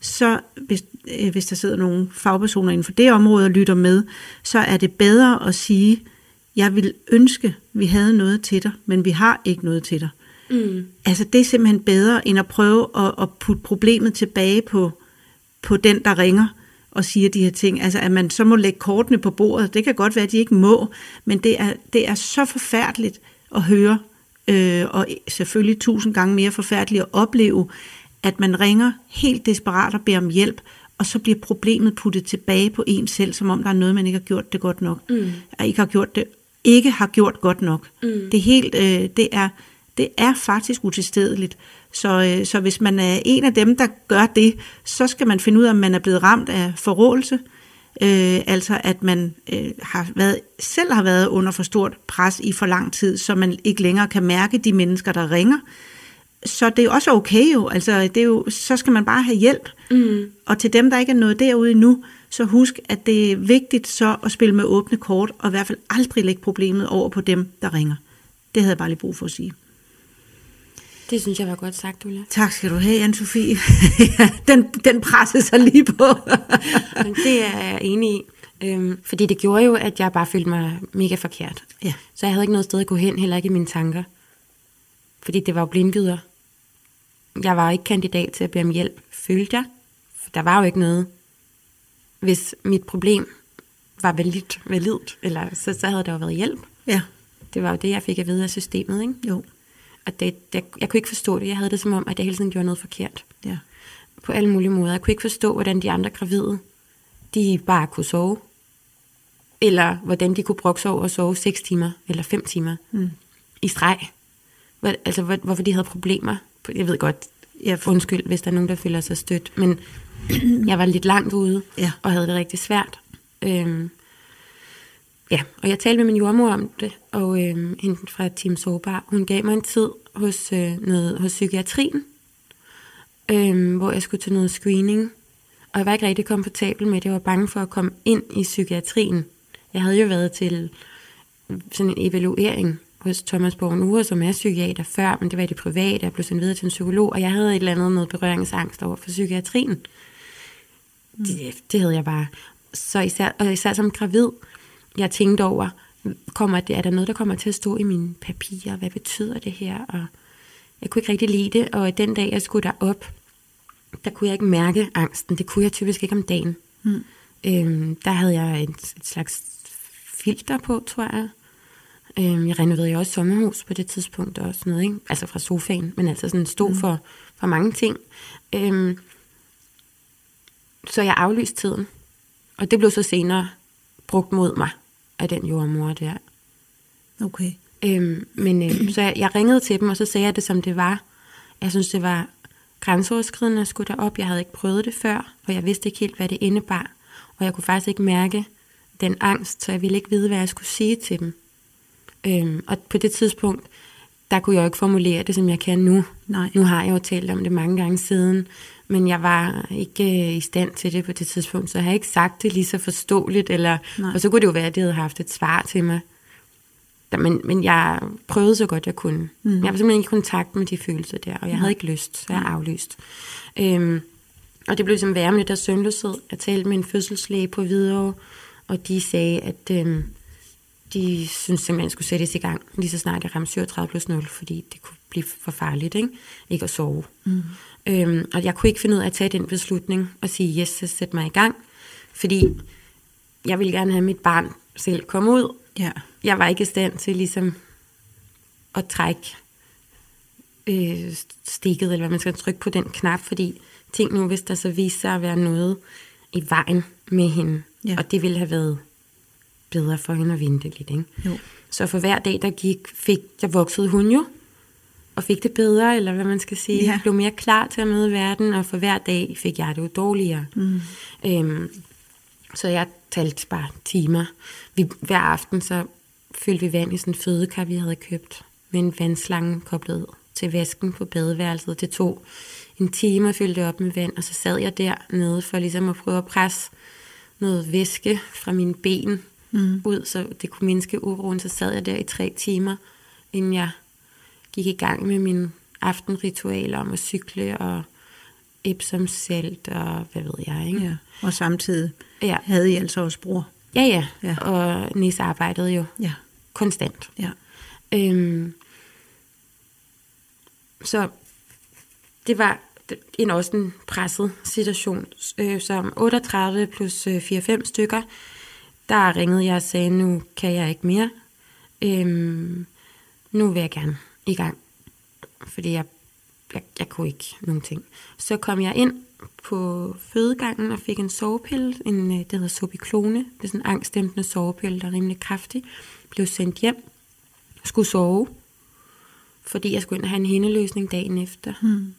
så hvis, øh, hvis der sidder nogle fagpersoner inden for det område og lytter med, så er det bedre at sige, jeg vil ønske, vi havde noget til dig, men vi har ikke noget til dig. mm, Altså det er simpelthen bedre, end at prøve at, at putte problemet tilbage på, på den, der ringer og siger de her ting. Altså at man så må lægge kortene på bordet. Det kan godt være, at de ikke må, men det er, det er så forfærdeligt at høre, øh, og selvfølgelig tusind gange mere forfærdeligt at opleve, at man ringer helt desperat og beder om hjælp, og så bliver problemet puttet tilbage på en selv, som om der er noget, man ikke har gjort det godt nok. Mm. At ikke har gjort det, ikke har gjort godt nok. Mm. Det er helt, øh, det er, det er faktisk utilstedeligt. Så, øh, så hvis man er en af dem, der gør det, så skal man finde ud af, om man er blevet ramt af forrådelse, øh, altså at man øh, har været, selv har været under for stort pres i for lang tid, så man ikke længere kan mærke de mennesker, der ringer. Så det er jo også okay jo, altså det er jo, så skal man bare have hjælp. mm, Og til dem, der ikke er nået derude endnu, så husk, at det er vigtigt så at spille med åbne kort, og i hvert fald aldrig lægge problemet over på dem, der ringer. Det havde jeg bare lige brug for at sige. Det synes jeg var godt sagt, Ulla. Tak skal du have, Anne-Sophie. Ja, den, den pressede sig lige på. Men det er jeg enig i. Øhm, fordi det gjorde jo, at jeg bare følte mig mega forkert. ja, Så jeg havde ikke noget sted at gå hen, heller ikke i mine tanker. Fordi det var jo blindgyder. Jeg var ikke kandidat til at bede om hjælp, følte jeg. For der var jo ikke noget. Hvis mit problem var validt, validt eller så, så havde der jo været hjælp. ja, Det var jo det, jeg fik at vide af systemet. Ikke? jo, Og det, det, jeg kunne ikke forstå det. Jeg havde det som om, at jeg hele tiden gjorde noget forkert. ja, På alle mulige måder. Jeg kunne ikke forstå, hvordan de andre gravide, de bare kunne sove. Eller hvordan de kunne brokke over og sove 6 timer eller 5 timer mm. i streg. Hvor, altså, hvor, hvorfor de havde problemer. Jeg ved godt, for, undskyld, hvis der er nogen, der føler sig stødt, men jeg var lidt langt ude, Ja. og havde det rigtig svært. Øhm, ja, og jeg talte med min jordmor om det, og øhm, hende fra Team Sårbar, hun gav mig en tid hos, øh, noget, hos psykiatrien, øhm, hvor jeg skulle til noget screening, og jeg var ikke rigtig komfortabel med det. Jeg var bange for at komme ind i psykiatrien. Jeg havde jo været til sådan en evaluering hos Thomas Borgen Ure, som er psykiater før, men det var i det private, jeg blev sendt videre til en psykolog, og jeg havde et eller andet noget berøringsangst over for psykiatrien. Mm. Det, det havde jeg bare. Så især, og især som gravid, jeg tænkte over, kommer det, er der noget, der kommer til at stå i mine papirer? Hvad betyder det her? Og jeg kunne ikke rigtig lide det, og den dag, jeg skulle derop, der kunne jeg ikke mærke angsten. Det kunne jeg typisk ikke om dagen. Mm. Øhm, der havde jeg et, et slags filter på, tror jeg. Øhm, jeg renoverede jo også sommerhus på det tidspunkt og sådan noget, ikke? Altså fra sofaen, men altså sådan stod mm. for, for mange ting. Øhm, så jeg aflyste tiden. Og det blev så senere brugt mod mig af den jordmor der. Okay. Øhm, men øh, så jeg, jeg ringede til dem, og så sagde jeg det, som det var. Jeg synes, det var grænseoverskridende at skulle derop. Jeg havde ikke prøvet det før, og jeg vidste ikke helt, hvad det indebar. Og jeg kunne faktisk ikke mærke den angst, så jeg ville ikke vide, hvad jeg skulle sige til dem. Øhm, og på det tidspunkt, der kunne jeg jo ikke formulere det, som jeg kan nu. Nej. Nu har jeg jo talt om det mange gange siden, men jeg var ikke øh, i stand til det på det tidspunkt, så jeg har ikke sagt det lige så forståeligt, eller, og så kunne det jo være, at de havde haft et svar til mig. Men, men jeg prøvede så godt jeg kunne. Mm. Jeg var simpelthen ikke i kontakt med de følelser der, og jeg havde ikke lyst, så jeg aflyst. Øhm, og det blev ligesom værre med det der søvnløshed. Jeg talte med en fødselslæge på Hvidovre, og de sagde, at øhm, de synes simpelthen skulle sættes i gang, lige så snart jeg ramte 37 plus 0, fordi det kunne blive for farligt, ikke, ikke at sove. Mm. Øhm, og jeg kunne ikke finde ud af at tage den beslutning og sige, yes, så sæt mig i gang, fordi jeg ville gerne have mit barn selv komme ud. Ja. Jeg var ikke i stand til ligesom at trække øh, stikket, eller hvad man skal trykke på den knap, fordi tænk nu, hvis der så viser sig at være noget i vejen med hende, Ja. og det ville have været bedre for hende at vente lidt. Ikke? Jo. Så for hver dag, der gik, fik, der voksede hun jo, og fik det bedre, eller hvad man skal sige. Ja. Blev mere klar til at møde verden, og for hver dag fik jeg det jo dårligere. Mm. Øhm, så jeg talte bare timer. Vi, hver aften så fyldte vi vand i sådan en fødekar, vi havde købt, med en vandslange koblet til vasken på badeværelset. Det tog en time at fylde det op med vand, og så sad jeg dernede for ligesom at prøve at presse noget væske fra mine ben mm. ud, så det kunne mindske uroen. Så sad jeg der i tre timer, inden jeg gik i gang med mine aftenritualer om at cykle og Epsom salt og hvad ved jeg, ikke? Ja. Og samtidig Ja, havde I altså også bror. ja, ja. Ja. og Nis arbejdede jo Ja. konstant. Ja. Øhm, så det var en også en presset situation. Øh, som 38 plus øh, 4-5 stykker, der ringede jeg og sagde, nu kan jeg ikke mere. Øhm, nu vil jeg gerne i gang. Fordi jeg, jeg, jeg kunne ikke nogen ting. Så kom jeg ind på fødegangen og fik en sovepille, en, øh, det hedder Sobiklone. Det er sådan en angstdæmpende sovepille, der er rimelig kraftig. Blev sendt hjem, skulle sove, fordi jeg skulle ind og have en hændeløsning dagen efter. Hmm.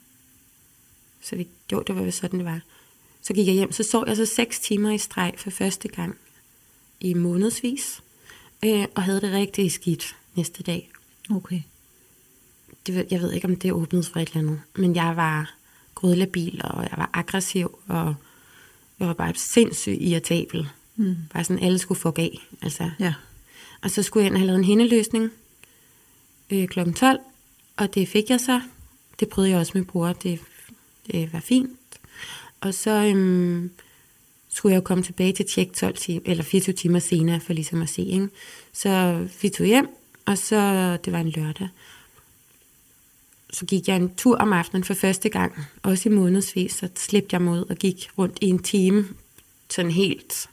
Så vi, jo, det var sådan, det var. Så gik jeg hjem, så sov jeg så seks timer i streg for første gang i månedsvis, øh, og havde det rigtig skidt næste dag. Okay. Det, jeg ved ikke, om det åbnede for et eller andet, men jeg var grødlabil, og jeg var aggressiv, og jeg var bare sindssygt irritabel. Mm. Bare sådan, alle skulle få af. Altså. Ja. Og så skulle jeg ind og have lavet en hændeløsning øh, kl. 12, og det fik jeg så. Det prøvede jeg også med bror, det, det var fint. Og så øhm, skulle jeg jo komme tilbage til tjek 12 timer, eller 24 timer senere, for ligesom at se. Ikke? Så vi tog hjem, og så, det var en lørdag, så gik jeg en tur om aftenen for første gang, også i månedsvis, så slæbte jeg ud og gik rundt i en time, sådan helt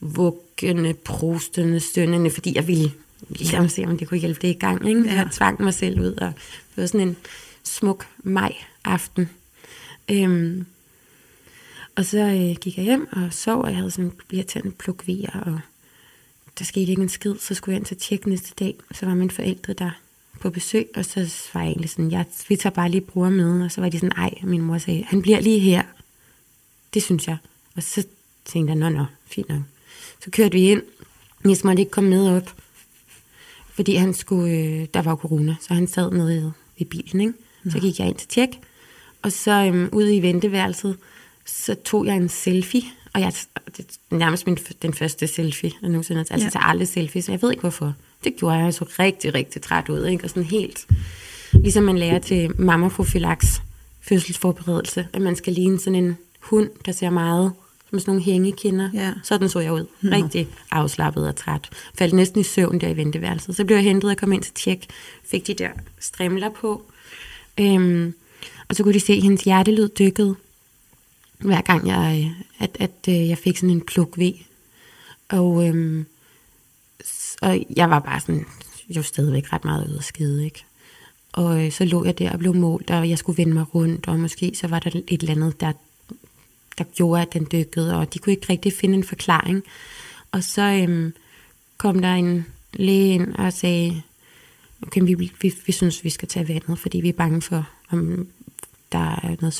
vuggende, prostende, stønnende, fordi jeg ville ligesom se, om det kunne hjælpe det i gang. Ikke? Ja. Jeg tvang mig selv ud, og det var sådan en smuk maj-aften. Øhm, og så øh, gik jeg hjem og sov, og jeg havde sådan en irriterende plukvier, og der skete ikke en skid. Så skulle jeg ind til tjek næste dag, så var mine forældre der på besøg, og så var jeg egentlig sådan, jeg, vi tager bare lige bror med, og så var de sådan, ej, min mor sagde, han bliver lige her. Det synes jeg. Og så tænkte jeg, nå, nå, fint nok. Så kørte vi ind. Nis måtte ikke komme med op, fordi han skulle, øh, der var corona, så han sad nede i bilen, ikke? Så gik jeg ind til tjek, og så øhm, ude i venteværelset, så tog jeg en selfie, og jeg, det er nærmest min, den første selfie, jeg nogensinde har taget. Altså, Ja. tager aldrig selfie, så jeg ved ikke hvorfor. det gjorde jeg. Jeg så rigtig, rigtig træt ud, ikke? Og sådan helt, ligesom man lærer til mammaprofylax, fødselsforberedelse, at man skal ligne sådan en hund, der ser meget som sådan nogle hængekinder. Ja. Sådan så jeg ud. Rigtig afslappet og træt. Faldt næsten i søvn der i venteværelset. Så blev jeg hentet og kom ind til tjek. Fik de der strimler på. Øhm, og så kunne de se, at hendes hjertelyd dykkede, hver gang jeg, at, at, øh, jeg fik sådan en pluk ved. Og, øhm, og jeg var bare sådan, jo stadigvæk ret meget ude at skide, ikke? Og øh, så lå jeg der og blev målt, og jeg skulle vende mig rundt, og måske så var der et eller andet, der, der gjorde, at den dykkede, og de kunne ikke rigtig finde en forklaring. Og så øhm, kom der en læge ind og sagde, okay, vi, vi, vi synes, vi skal tage vandet, fordi vi er bange for, om der er noget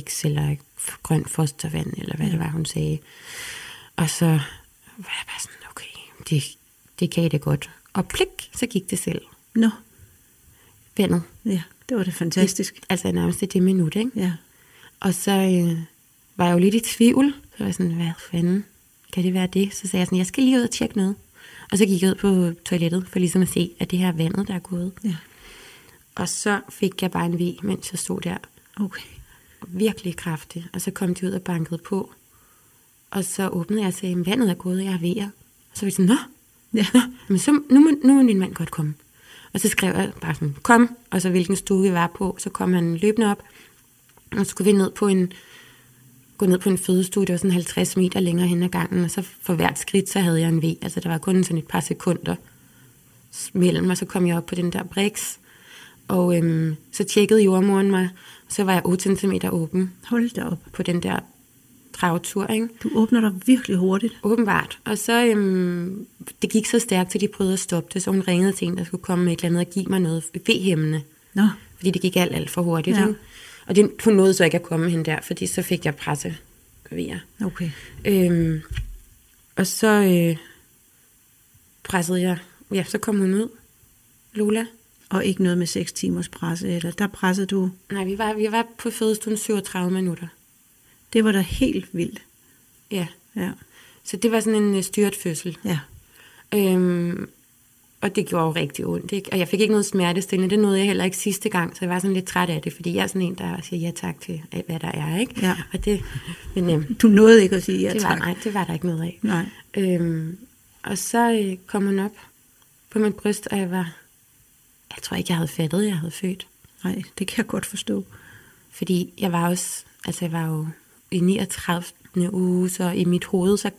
svangerskabsbiks, eller grønt fostervand, eller hvad det var, hun sagde. Og så var jeg bare sådan, okay, det, det kan I da godt. Og plik, så gik det selv. Nå, Vandet. ja, det var det fantastisk. Altså nærmest i det minut, ikke? Ja. Og så øh, var jeg jo lidt i tvivl. Så var jeg sådan, hvad fanden kan det være det? Så sagde jeg sådan, jeg skal lige ud og tjekke noget. Og så gik jeg ud på toilettet, for ligesom at se, at det her er vandet, der er gået. Ja, Og så fik jeg bare en vi, mens jeg stod der. okay. Virkelig kraftig. Og så kom de ud og bankede på. Og så åbnede jeg og sagde, "Men vandet er gået, jeg er ved jer. Og så var de sådan, nå, Ja, Nå, men så, nu, må, nu må din mand godt komme. Og så skrev jeg bare sådan, kom, og så hvilken stue vi var på. Så kom han løbende op, og så skulle vi ned på en, gå ned på en fødestue, det var sådan 50 meter længere hen ad gangen, og så for hvert skridt, så havde jeg en V. Altså der var kun sådan et par sekunder mellem, og så kom jeg op på den der briks, og øhm, så tjekkede jordmoren mig, så var jeg 8 cm åben hold da op. på den der dragtur, ikke? Du åbner dig virkelig hurtigt. Åbenbart. Og så, øhm, det gik så stærkt, til de prøvede at stoppe det, så hun ringede til en, der skulle komme med et eller andet og give mig noget V-hæmmende. Nå, Fordi det gik alt, alt for hurtigt. Ja. Ikke? Og det, hun nåede så ikke at komme hen der, fordi så fik jeg presse okay. Øhm, og så øh, pressede jeg, ja, så kom hun ud, Lola. Og ikke noget med 6 timers presse, eller der pressede du. Nej, vi var, vi var på fødestuen 37 minutter. Det var da helt vildt. Ja, Ja, så det var sådan en øh, styret fødsel. ja, Øhm, og det gjorde jo rigtig ondt. Ikke? Og jeg fik ikke noget smertestillende. Det nåede jeg heller ikke sidste gang, så jeg var sådan lidt træt af det, fordi jeg er sådan en, der siger ja tak til, hvad der er. Ikke? Ja. Og det, men øhm, du nåede ikke at sige ja det, var, tak. nej, det var der ikke noget af. Nej. Øhm, og så øh, kom hun op på mit bryst, og jeg var... Jeg tror ikke, jeg havde fattet, at jeg havde født. Nej, det kan jeg godt forstå. Fordi jeg var også... Altså, jeg var jo i 39. uge, så i mit hoved, så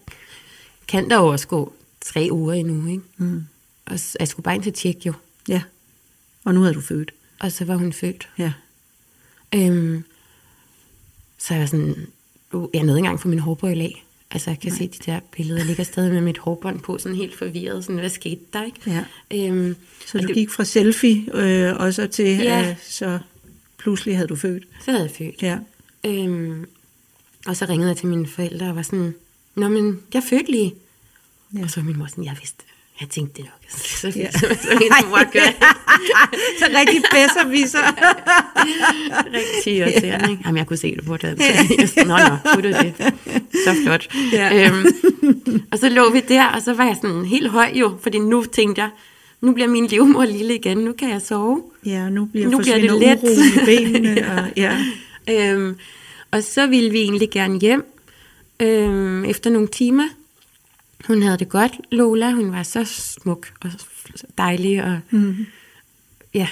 kan der jo også gå tre uger endnu, ikke? Mm. Og jeg skulle bare ind til tjek jo. Ja, og nu havde du født. Og så var hun født. Ja, Øhm, så jeg var sådan, jeg nåede ikke engang for min hårbøjle af. Altså jeg kan Nej. se de der billeder, jeg ligger stadig med mit hårbånd på, sådan helt forvirret, sådan hvad skete der, ikke? Ja. Øhm, så du det- gik fra selfie, øh, og så til, Ja. øh, så pludselig havde du født. Så havde jeg født. Ja, Øhm, og så ringede jeg til mine forældre og var sådan, Nå, men jeg fødte lige. Ja. Og så var min mor sådan, jeg vidste, jeg tænkte det nok. Så, Ja. ja. så, så min mor gør så rigtig bedre viser. rigtig irriterende. Ikke? Jamen, jeg kunne se det på. Så sådan, Nå, nå, kunne du det? Så flot. Ja. Øhm, og så lå vi der, og så var jeg sådan helt høj jo, fordi nu tænkte jeg, nu bliver min livmor lille igen, nu kan jeg sove. Ja, nu bliver, Nu bliver det let. i benene. Ja. og, ja. Øhm, og så ville vi egentlig gerne hjem øhm, efter nogle timer. Hun havde det godt, Lola. Hun var så smuk og dejlig. Og, Mm. ja,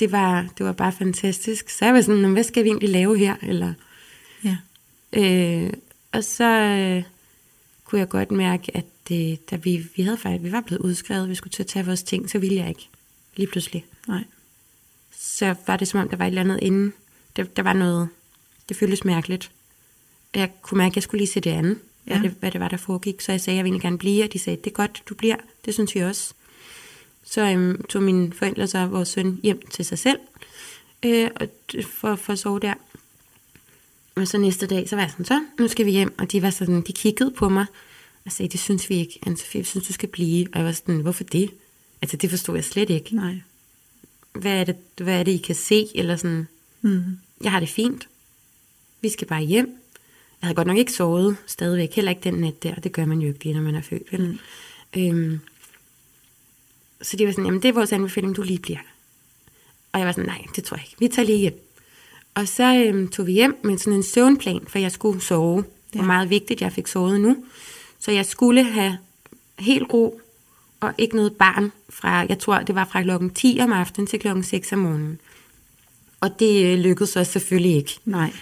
det var, det var bare fantastisk. Så jeg var sådan, "Nå, hvad skal vi egentlig lave her? Eller, ja. øh, og så øh, kunne jeg godt mærke, at det, da vi, vi, havde faktisk, vi var blevet udskrevet, vi skulle til at tage vores ting, så ville jeg ikke lige pludselig. Nej. så var det som om, der var et eller andet inden. Der, der var noget, det føltes mærkeligt. Jeg kunne mærke, at jeg skulle lige se det andet, ja. Hvad, det, hvad det var, der foregik. Så jeg sagde, at jeg ville gerne blive, og de sagde, det er godt, du bliver. Det synes vi også. Så øhm, tog mine forældre så vores søn hjem til sig selv, øh, og for, for at sove der. Og så næste dag, så var jeg sådan, så nu skal vi hjem. Og de var sådan, de kiggede på mig og sagde, det synes vi ikke. Anne-Sophie, vi synes, du skal blive. Og jeg var sådan, hvorfor det? Altså, det forstod jeg slet ikke Nej. hvad er, det, hvad er det, I kan se? Eller sådan, Mm. jeg har det fint. Vi skal bare hjem. Jeg havde godt nok ikke sovet stadigvæk, heller ikke den nat der. Det gør man jo ikke lige, når man er født. Vel? Mm. Øhm, Så de var sådan, jamen det er vores anbefaling, du lige bliver. Og jeg var sådan, nej, det tror jeg ikke. Vi tager lige hjem. Og så øhm, tog vi hjem med sådan en søvnplan, for jeg skulle sove. Det var Ja. meget vigtigt, jeg fik sovet nu. Så jeg skulle have helt ro, og ikke noget barn fra, jeg tror, det var fra klokken 10 om aftenen til klokken 6 om morgenen. Og det øh, lykkedes så selvfølgelig ikke Nej,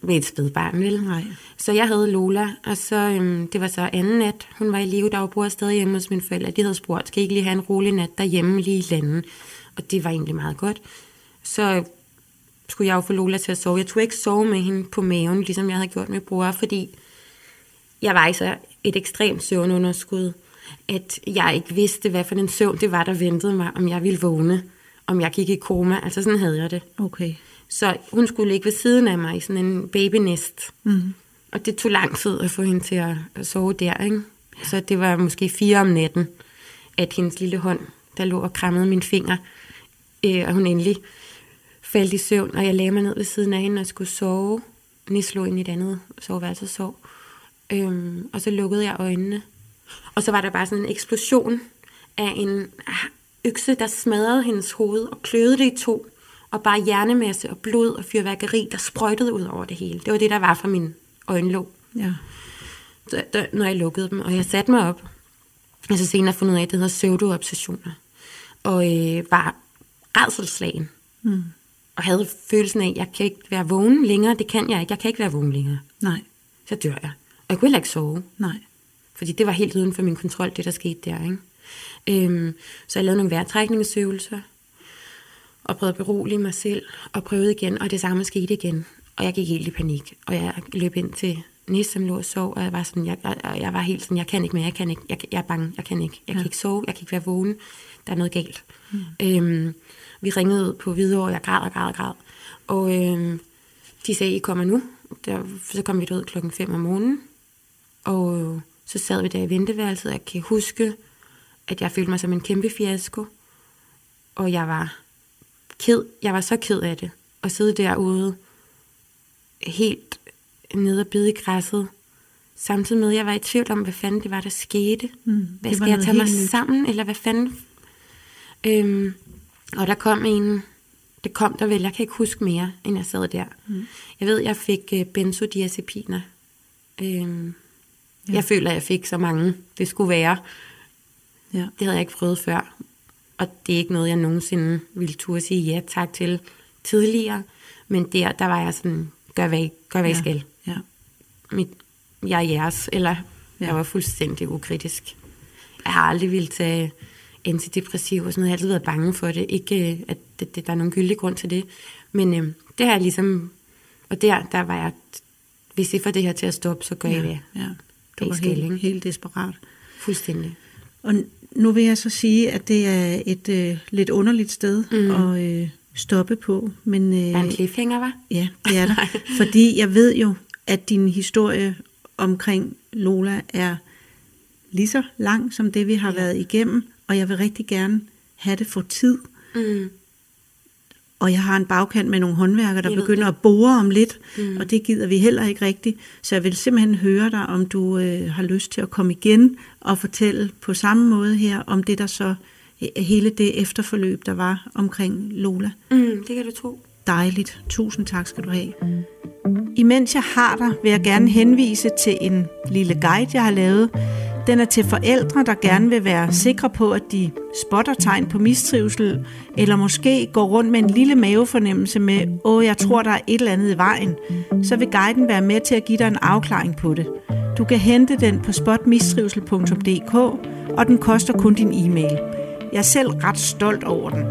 med et spædbarn, vel? nej. Så jeg havde Lola, og så, øhm, det var så anden nat. Hun var i live, der bor stadig hjemme hos mine forældre. De havde spurgt, skal I ikke lige have en rolig nat derhjemme lige i landen? Og det var egentlig meget godt. Så skulle jeg jo få Lola til at sove. Jeg tog ikke sove med hende på maven, ligesom jeg havde gjort med bror, fordi jeg var i så et ekstremt søvnunderskud, at jeg ikke vidste, hvad for en søvn det var, der ventede mig, om jeg ville vågne, om jeg gik i koma. Altså sådan havde jeg det. Okay. Så hun skulle ligge ved siden af mig i sådan en babynest. Mm. Og det tog lang tid at få hende til at, at sove der, ikke? Så det var måske fire om natten, at hendes lille hånd, der lå og krammede min finger, øh, og hun endelig faldt i søvn, og jeg lagde mig ned ved siden af hende og skulle sove. Nis lå ind i et andet soveværelse og sov. Øhm, og så lukkede jeg øjnene. Og så var der bare sådan en eksplosion af en økse, der smadrede hendes hoved og kløede det i to. Og bare hjernemasse og blod og fyrværkeri, der sprøjtede ud over det hele. Det var det, der var fra min øjenlåg, Ja. så, der, når jeg lukkede dem. Og jeg satte mig op. Og så senere fundet ud af, at det hedder pseudoobsessioner. Og øh, var redselslagen. Mm. Og havde følelsen af, at jeg kan ikke være vågen længere. Det kan jeg ikke. Jeg kan ikke være vågen længere. Nej, Så dør jeg. Og jeg kunne heller ikke sove. nej. Fordi det var helt uden for min kontrol, det der skete der. Ikke? Øhm, så jeg lavede nogle vejrtrækningsøvelser, og prøvede at berolige mig selv, og prøvede igen, og det samme skete igen. Og jeg gik helt i panik, og jeg løb ind til Nis, som lå og sov, og jeg var, sådan, jeg, jeg, jeg var helt sådan, jeg kan ikke mere, jeg kan ikke, jeg, jeg er bange, jeg kan ikke, jeg kan ikke sove, jeg kan ikke være vågen, der er noget galt. Mm. Øhm, vi ringede på Hvidovre, jeg græd og græd og græd, og øhm, de sagde, I kommer nu. Der, så kom vi derud klokken 5 om morgenen, og øh, så sad vi der i venteværelset, og jeg kan huske, at jeg følte mig som en kæmpe fiasko. Og jeg var ked, jeg var så ked af det. At sidde derude, helt nede og bide i græsset. Samtidig med, at jeg var i tvivl om, hvad fanden det var, der skete. Mm, hvad skal jeg tage mig nyt. sammen, eller hvad fanden? Øhm, og der kom en, det kom der vel, jeg kan ikke huske mere, end jeg sad der. Mm. Jeg ved, jeg fik uh, benzodiazepiner. Øhm, ja. Jeg føler, at jeg fik så mange, det skulle være. Ja. Det havde jeg ikke prøvet før. Og det er ikke noget, jeg nogensinde ville turde sige ja tak til tidligere. Men der, der var jeg sådan, gør hvad I, gør, hvad I ja. skal. Ja. Mit, jeg er jeres, eller ja. Ja. jeg var fuldstændig ukritisk. Jeg har aldrig ville tage antidepressiv og sådan noget. Jeg har altid været bange for det. Ikke, øh, at det, det, der er nogen gyldig grund til det. Men øh, det jeg ligesom... Og der, der var jeg... Hvis I får det her til at stoppe, så gør I det. ja. Det Du var helt, helt desperat. Fuldstændig. Og nu vil jeg så sige, at det er et øh, lidt underligt sted mm. at øh, stoppe på. Men, øh, Der er en cliffhanger, var? Ja, det er der. Fordi jeg ved jo, at din historie omkring Lola er lige så lang som det, vi har ja. været igennem. Og jeg vil rigtig gerne have det for tid. Mm. Og jeg har en bagkant med nogle håndværkere, der begynder at bore om lidt, mm. og det gider vi heller ikke rigtigt. Så jeg vil simpelthen høre dig, om du øh, har lyst til at komme igen og fortælle på samme måde her, om det der så, hele det efterforløb, der var omkring Lola. Mm, det kan du tro. Dejligt. Tusind tak skal du have. Imens jeg har dig, vil jeg gerne henvise til en lille guide, jeg har lavet. Den er til forældre, der gerne vil være sikre på, at de spotter tegn på mistrivsel, eller måske går rundt med en lille mavefornemmelse med, åh, jeg tror, der er et eller andet i vejen. Så vil guiden være med til at give dig en afklaring på det. Du kan hente den på spotmistrivsel.dk, og den koster kun din e-mail. Jeg er selv ret stolt over den.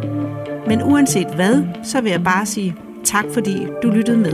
Men uanset hvad, så vil jeg bare sige tak, fordi du lyttede med.